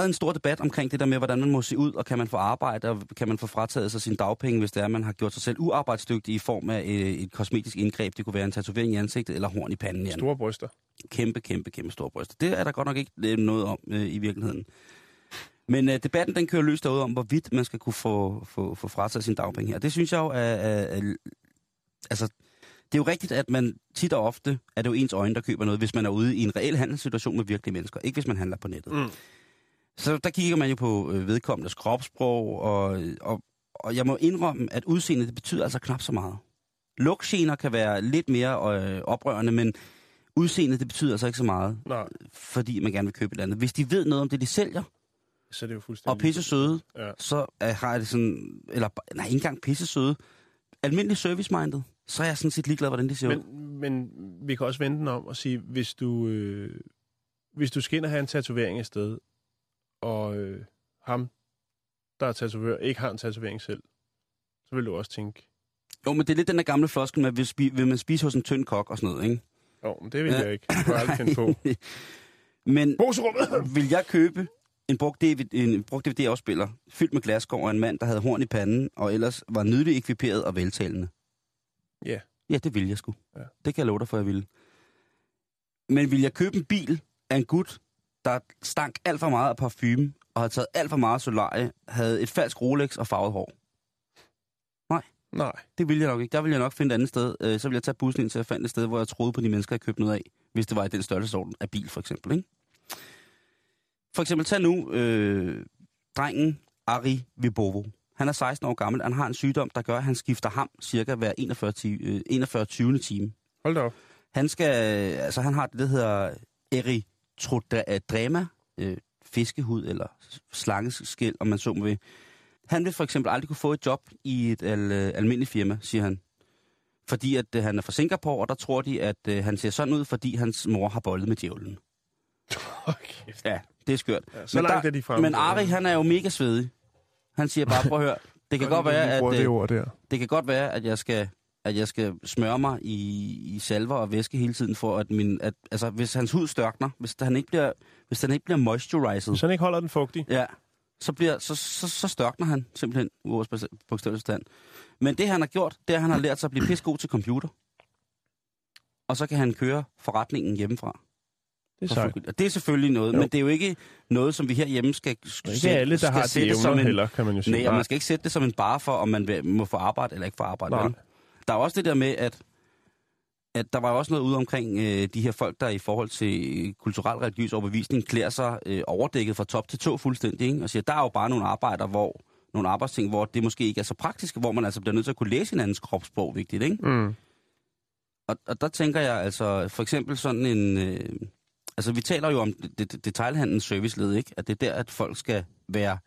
Speaker 4: En stor debat omkring det der med, hvordan man må se ud, og kan man få arbejde, og kan man få frataget sig sine dagpenge, hvis det er, man har gjort sig selv uarbejdsdygtig i form af øh, et kosmetisk indgreb. Det kunne være en tatovering i ansigtet eller horn i panden. Jan.
Speaker 5: Store bryster.
Speaker 4: Kæmpe, kæmpe, kæmpe store bryster. Det er der godt nok ikke øh, noget om øh, i virkeligheden. Men øh, debatten den kører løst derude om, hvorvidt man skal kunne få, få, få frataget sin dagpenge her. Det synes jeg jo er, er, er... Altså, det er jo rigtigt, at man tit og ofte er det jo ens øjne, der køber noget, hvis man er ude i en reel handelssituation med virkelige mennesker. Ikke hvis man handler på nettet.
Speaker 5: Mm.
Speaker 4: Så der kigger man jo på øh, vedkommendes kropssprog, og, og, og jeg må indrømme, at udseendet det betyder altså knap så meget. Lugtgener kan være lidt mere øh, oprørende, men udseendet det betyder altså ikke så meget,
Speaker 5: Nej,
Speaker 4: fordi man gerne vil købe et eller andet. Hvis de ved noget om det, de sælger,
Speaker 5: så er det jo fuldstændig...
Speaker 4: og pisse søde,
Speaker 5: Ja.
Speaker 4: så øh, har jeg det sådan, eller nej, ikke engang pisse søde, almindelig service-minded, så er jeg sådan set ligeglad, hvordan de ser ud.
Speaker 5: Men, men vi kan også vende den om og sige, hvis du, øh, hvis du skal ind og have en tatovering et sted, og øh, ham, der er tatovør, ikke har en tatovering selv, så vil du også tænke,
Speaker 4: Jo, men det er lidt den der gamle floskel med, vil, spi- vil man spise hos en tynd kok og sådan noget, ikke?
Speaker 5: jo, men det vil
Speaker 4: Ja.
Speaker 5: jeg ikke. Det kunne jeg aldrig på. [LAUGHS]
Speaker 4: Men vil jeg købe en brugt, DVD, en brugt DVD-afspiller, fyldt med glasskår og en mand, der havde horn i panden, og ellers var nydeligt ekviperet og veltalende?
Speaker 5: Ja.
Speaker 4: Ja, det ville jeg sgu.
Speaker 5: Ja.
Speaker 4: Det kan jeg love dig for, jeg ville. Men vil jeg købe en bil af en gut, der stank alt for meget af parfume, og havde taget alt for meget solarie, havde et falsk Rolex og farvet hår?
Speaker 5: Nej.
Speaker 4: Det ville jeg nok ikke. Der ville jeg nok finde et andet sted. Øh, så ville jeg tage bussen ind til at finde et sted, hvor jeg troede på de mennesker, jeg købte noget af. Hvis det var i den størrelsesorden af bil, for eksempel. Ikke? For eksempel, tag nu øh, drengen Ari Vibovo. Han er 16 år gammel. Han har en sygdom, der gør, at han skifter ham cirka hver 41, ti, øh, 41 20. time.
Speaker 5: Hold da op.
Speaker 4: Han skal, altså han har det, der hedder erythrodrema, øh, fiskehud eller slangeskæl, om man så må ved. Han vil for eksempel aldrig kunne få et job i et al, øh, almindeligt firma, siger han. Fordi at øh, han er fra Singapore, og der tror de, at øh, han ser sådan ud, fordi hans mor har bollet med djævlen.
Speaker 5: Okay.
Speaker 4: Ja, det er skørt.
Speaker 5: Ja, så langt er de fremme.
Speaker 4: Men Ari, han er jo mega svedig. Han siger bare, prøv at høre, det kan godt være, at...
Speaker 5: det
Speaker 4: øh,
Speaker 5: ord der.
Speaker 4: det kan godt være, at jeg skal, at jeg skal smøre mig i, i salver og væske hele tiden, for at min... At, altså, hvis hans hud størkner, hvis han ikke bliver, hvis den ikke bliver moisturized,
Speaker 5: Hvis han ikke holder den fugtig.
Speaker 4: ja, så, bliver, så, så, så størkner han simpelthen i vores bogstavelige stand. Men det, han har gjort, det er, at han har lært sig at blive pissegod til computer. Og så kan han køre forretningen hjemmefra.
Speaker 5: Det er sejt.
Speaker 4: Og det er selvfølgelig noget,
Speaker 5: Jo.
Speaker 4: men det er jo ikke noget, som vi herhjemme skal, skal
Speaker 5: Ikke alle, der
Speaker 4: skal
Speaker 5: har de
Speaker 4: sætte som en,
Speaker 5: heller, kan man jo sige.
Speaker 4: Nej, man skal ikke sætte det som en bare for, om man vil, må få arbejde eller ikke få arbejde.
Speaker 5: Nej.
Speaker 4: vel? Der er også det der med, at, at der var også noget ude omkring øh, de her folk, der i forhold til øh, kulturel religiøs overbevisning klæder sig øh, overdækket fra top til tå fuldstændig. Ikke? Og siger, der er jo bare nogle arbejder, hvor nogle arbejdsting, hvor det måske ikke er så praktisk, hvor man altså bliver nødt til at kunne læse hinandens kropssprog, vigtigt, ikke?
Speaker 5: Mm.
Speaker 4: Og, og der tænker jeg altså, for eksempel sådan en... Øh, altså, vi taler jo om det, det, detailhandlens serviceled, ikke? At det er der, at folk skal være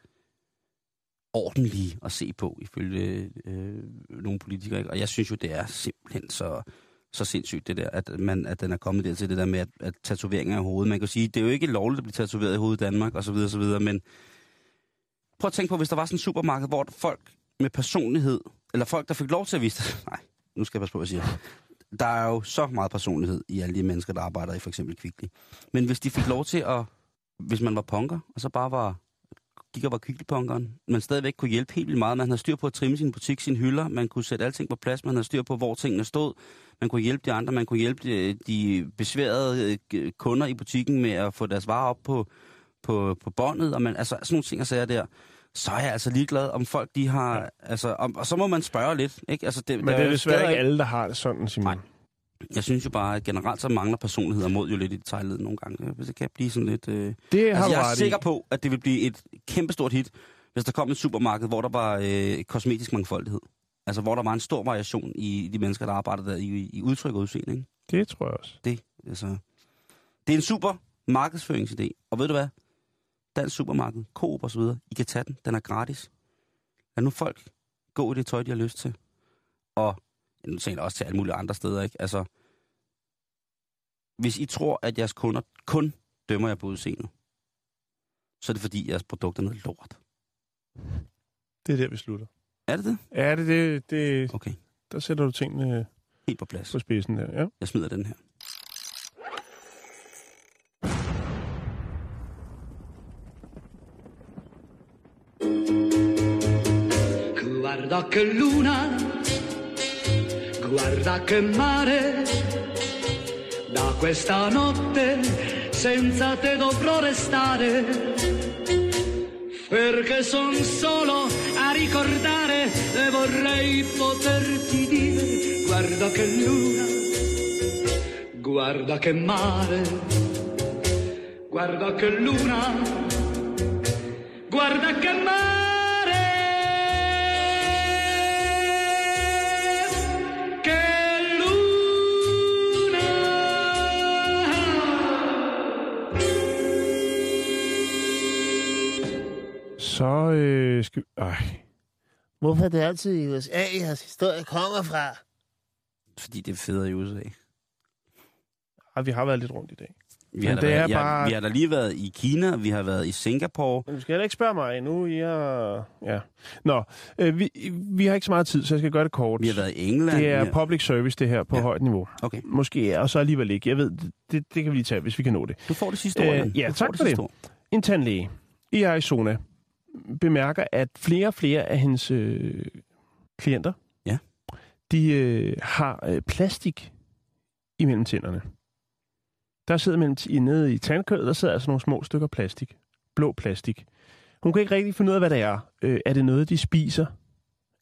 Speaker 4: ordentlige at se på, ifølge øh, nogle politikere. Ikke? Og jeg synes jo, det er simpelthen så, så sindssygt, det der, at, man, at den er kommet der til det der med, at, at tatoveringer i hovedet. Man kan sige, det er jo ikke lovligt at blive tatoveret i hovedet i Danmark, og så videre, og så videre, men prøv at tænke på, hvis der var sådan en supermarked, hvor folk med personlighed, eller folk, der fik lov til at vise Nej, nu skal jeg passe på, hvad jeg siger. Der er jo så meget personlighed i alle de mennesker, der arbejder i for eksempel Kvickly. Men hvis de fik lov til at, hvis man var punker, og så bare var, gik og var Kvickly-punkeren, man stadigvæk kunne hjælpe helt vildt meget. Man havde styr på at trimme sin butik, sin hylder, man kunne sætte alting på plads, man havde styr på, hvor tingene stod, man kunne hjælpe de andre, man kunne hjælpe de, de besværede øh, kunder i butikken med at få deres varer op på, på, på båndet, og man, altså sådan nogle ting og sager der så er jeg altså ligeglad, om folk de har... Ja. Altså, om, og så må man spørge lidt, ikke? Altså, det,
Speaker 5: Men det er desværre ikke alle, der har det sådan, Simon.
Speaker 4: Nej. Jeg synes jo bare, at generelt så mangler personligheder mod jo lidt i detaljledet nogle gange. Hvis det kan blive sådan lidt... Øh...
Speaker 5: Det har
Speaker 4: Altså, jeg er sikker på, at det vil blive et kæmpestort hit, hvis der kom et supermarked, hvor der var øh, kosmetisk mangfoldighed. Altså, hvor der var en stor variation i de mennesker, der arbejder der i, i udtryk og udseende, ikke?
Speaker 5: Det tror jeg også.
Speaker 4: Det, altså... det er en super markedsføringsidé. Og ved du hvad? Dansk supermarked, Coop og så videre, I kan tage den. Den er gratis. Lad nu folk gå i det tøj, de har lyst til. Og nu tænker jeg også til alle mulige andre steder, ikke? Altså, hvis I tror, at jeres kunder kun dømmer jer på udseendet, så er det fordi, jeres produkt er noget lort.
Speaker 5: Det er der, vi slutter.
Speaker 4: Er det det?
Speaker 5: Ja, det det. det
Speaker 4: okay.
Speaker 5: Der sætter du tingene
Speaker 4: helt på plads.
Speaker 5: På spidsen der, ja.
Speaker 4: Jeg smider den her.
Speaker 8: Guarda che luna guarda che mare, da questa notte senza te dovrò restare, perché son solo a ricordare e vorrei poterti dire, guarda che luna, guarda che mare, guarda che luna, guarda che mare,
Speaker 5: Så øh, skal vi... Ej.
Speaker 9: Hvorfor er det altid i USA, jeres historie kommer fra?
Speaker 4: Fordi det er federe i USA.
Speaker 5: Ej, vi har været lidt rundt i dag.
Speaker 4: Vi har, da
Speaker 5: det er
Speaker 4: været,
Speaker 5: bare-
Speaker 4: ja, vi har da lige været i Kina, vi har været i Singapore.
Speaker 5: Men du skal heller ikke spørge mig nu. I er... Ja. Nå, øh, vi, vi har ikke så meget tid, så jeg skal gøre det kort.
Speaker 4: Vi har været i England.
Speaker 5: Det er
Speaker 4: vi har...
Speaker 5: public service, det her, på
Speaker 4: Ja.
Speaker 5: højt niveau.
Speaker 4: Okay,
Speaker 5: Måske, og så alligevel ikke. Jeg ved, det, det kan vi lige tage, hvis vi kan nå det.
Speaker 4: du får det sidste ord.
Speaker 5: Øh, ja,
Speaker 4: du
Speaker 5: tak
Speaker 4: får
Speaker 5: for det.
Speaker 4: ord.
Speaker 5: En tandlæge i Arizona bemærker, at flere og flere af hendes øh, klienter,
Speaker 4: Ja.
Speaker 5: de øh, har øh, plastik imellem tænderne. Der sidder mellem t- nede i tandkødet, der sidder altså nogle små stykker plastik. Blå plastik. Hun kan ikke rigtig finde ud af, hvad det er. Øh, er det noget, de spiser?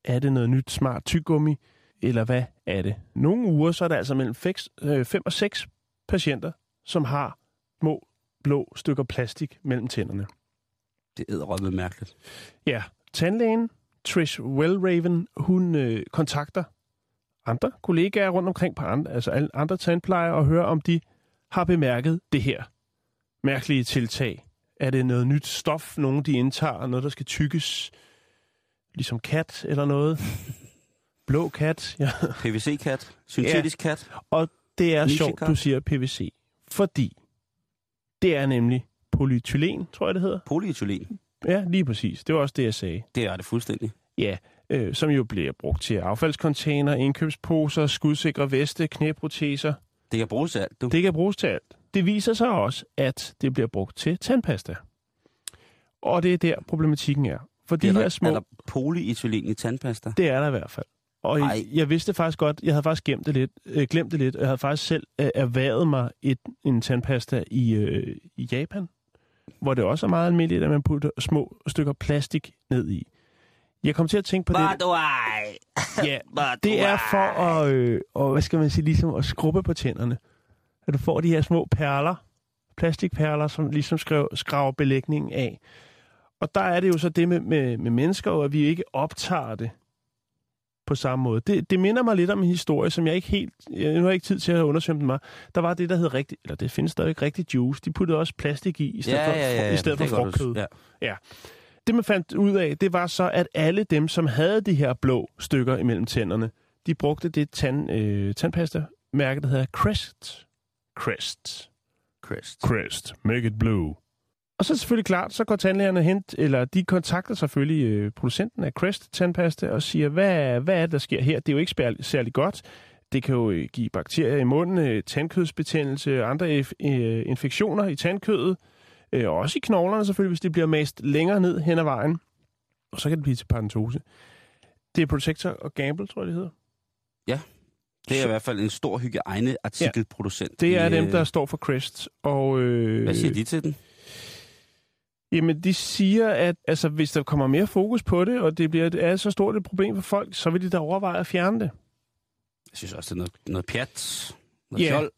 Speaker 5: Er det noget nyt smart tyggegummi? Eller hvad er det? Nogle uger, så er der altså mellem 5 og 6 patienter, som har små blå stykker plastik mellem tænderne.
Speaker 4: Det er mærkeligt.
Speaker 5: Ja, tandlægen Trish Wellraven, hun øh, kontakter andre kollegaer rundt omkring på andre, altså alle andre tandplejere og hører, om de har bemærket det her mærkelige tiltag. Er det noget nyt stof, nogen de indtager, noget der skal tykkes, ligesom kat eller noget? [LAUGHS] Blå kat, ja.
Speaker 4: PVC-kat, syntetisk kat.
Speaker 5: Og det er
Speaker 4: Nichekat.
Speaker 5: sjovt, du siger PVC, fordi det er nemlig polyethylen, tror jeg det hedder.
Speaker 4: Polyetylen.
Speaker 5: Ja, lige præcis. Det var også det, jeg sagde.
Speaker 4: Det er det fuldstændig.
Speaker 5: Ja, øh, som jo bliver brugt til affaldskontainer, indkøbsposer, skudsikre veste, knæproteser.
Speaker 4: Det kan bruges til alt, du.
Speaker 5: Det kan bruges til alt. Det viser sig også, at det bliver brugt til tandpasta. Og det er der, problematikken er. For de
Speaker 4: er,
Speaker 5: her
Speaker 4: der,
Speaker 5: små...
Speaker 4: er der polyetylen i tandpasta?
Speaker 5: Det er der i hvert fald. Og
Speaker 4: Ej.
Speaker 5: jeg, jeg vidste faktisk godt, jeg havde faktisk glemt det lidt, øh, glemt det lidt, og jeg havde faktisk selv øh, erhvervet mig et, en tandpasta i, øh, i Japan, hvor det også er meget almindeligt, at man putter små stykker plastik ned i. Jeg kom til at tænke på det.
Speaker 4: du ej.
Speaker 5: Ja, [LAUGHS] det er for at, øh, og, hvad skal man sige, ligesom at skrubbe på tænderne. At du får de her små perler, plastikperler, som ligesom skrev, skraver belægningen af. Og der er det jo så det med, med, med mennesker, at vi ikke optager det på samme måde. Det, det minder mig lidt om en historie, som jeg ikke helt... Jeg, nu har jeg ikke tid til at undersøge den mig. Der var det, der hed rigtig... Eller det findes stadigvæk rigtig juice. De puttede også plastik i, i stedet
Speaker 4: Ja,
Speaker 5: for,
Speaker 4: ja, ja, ja.
Speaker 5: i stedet for frugtkød.
Speaker 4: Ja.
Speaker 5: Det, man fandt ud af, det var så, at alle dem, som havde de her blå stykker imellem tænderne, de brugte det tand, øh, tandpasta-mærke, der hedder Crest. Crest.
Speaker 4: Crest.
Speaker 5: Crest. Make it blue. Og så er det selvfølgelig klart, så går tandlægerne hen, eller de kontakter selvfølgelig øh, producenten af Crest tandpasta og siger, hvad, hvad er det, der sker her? Det er jo ikke spær- særlig godt. Det kan jo øh, give bakterier i munden, øh, tandkødsbetændelse og andre inf- øh, infektioner i tandkødet. Øh, og også i knoglerne selvfølgelig, hvis det bliver mast længere ned hen ad vejen. Og så kan det blive til paradentose. Det er Protector og Gamble, tror jeg, det hedder.
Speaker 4: Det er i hvert fald en stor hygiejneartikelproducent.
Speaker 5: Det er
Speaker 4: i,
Speaker 5: dem, der står for Crest. Og, øh,
Speaker 4: Hvad siger de til den?
Speaker 5: Jamen, de siger, at altså, hvis der kommer mere fokus på det, og det bliver er så stort et problem for folk, så vil de da overveje at fjerne det.
Speaker 4: Jeg synes også, det er noget, noget pjat. Noget
Speaker 5: Ja.
Speaker 4: fjol.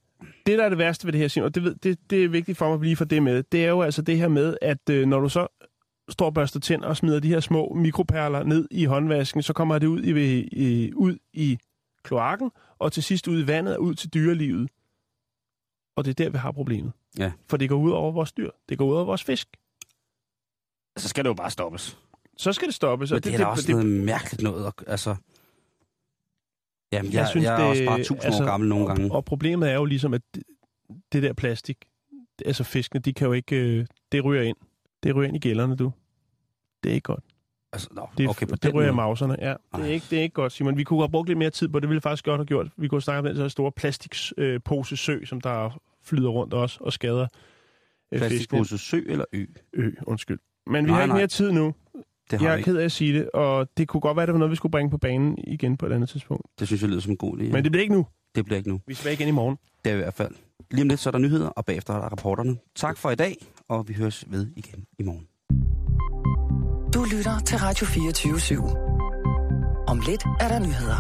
Speaker 5: Det, der er det værste ved det her, Simon, og det, ved, det, det er vigtigt for mig at lige få det med, det er jo altså det her med, at øh, når du så står og børster tænder og smider de her små mikroperler ned i håndvasken, så kommer det ud i, i, ud i kloakken, og til sidst ud i vandet og ud til dyrelivet. Og det er der, vi har problemet.
Speaker 4: Ja.
Speaker 5: For det går ud over vores dyr. Det går ud over vores fisk.
Speaker 4: Så skal det jo bare stoppes.
Speaker 5: Så skal det stoppes. og
Speaker 4: Men det, det er da også noget mærkeligt noget. at- Altså, jamen, jeg, jeg, synes, jeg er også bare tusind altså, år gammel nogle
Speaker 5: og,
Speaker 4: gange.
Speaker 5: Og problemet er jo ligesom, at det, det der plastik, altså fiskene, de kan jo ikke, øh, det ryger ind. Det ryger ind i gælderne, du. Det er ikke godt.
Speaker 4: Altså, nå,
Speaker 5: Det,
Speaker 4: okay, på
Speaker 5: det ryger mauserne, ja. Det er, ikke, det er ikke godt, Simon. Vi kunne have brugt lidt mere tid på det. Det ville faktisk godt have gjort. Vi kunne snakke om den så store plastikposesø, som der flyder rundt også og skader øh, fiskene.
Speaker 4: Plastikpose sø eller ø?
Speaker 5: Ø, undskyld. Men vi
Speaker 4: Nej,
Speaker 5: har ikke
Speaker 4: nej.
Speaker 5: mere tid nu.
Speaker 4: Det har
Speaker 5: Jeg er
Speaker 4: ikke.
Speaker 5: ked af at sige det, og det kunne godt være, det var noget, vi skulle bringe på banen igen på et andet tidspunkt.
Speaker 4: Det synes jeg lyder som en god idé.
Speaker 5: Men det bliver ikke nu.
Speaker 4: det bliver ikke nu.
Speaker 5: Vi skal igen i morgen.
Speaker 4: Det er i hvert fald. Lige om lidt, så er der nyheder, og bagefter er der rapporterne. Tak for i dag, og vi høres ved igen i morgen.
Speaker 3: Du lytter til Radio 24 /7. Om lidt er der nyheder.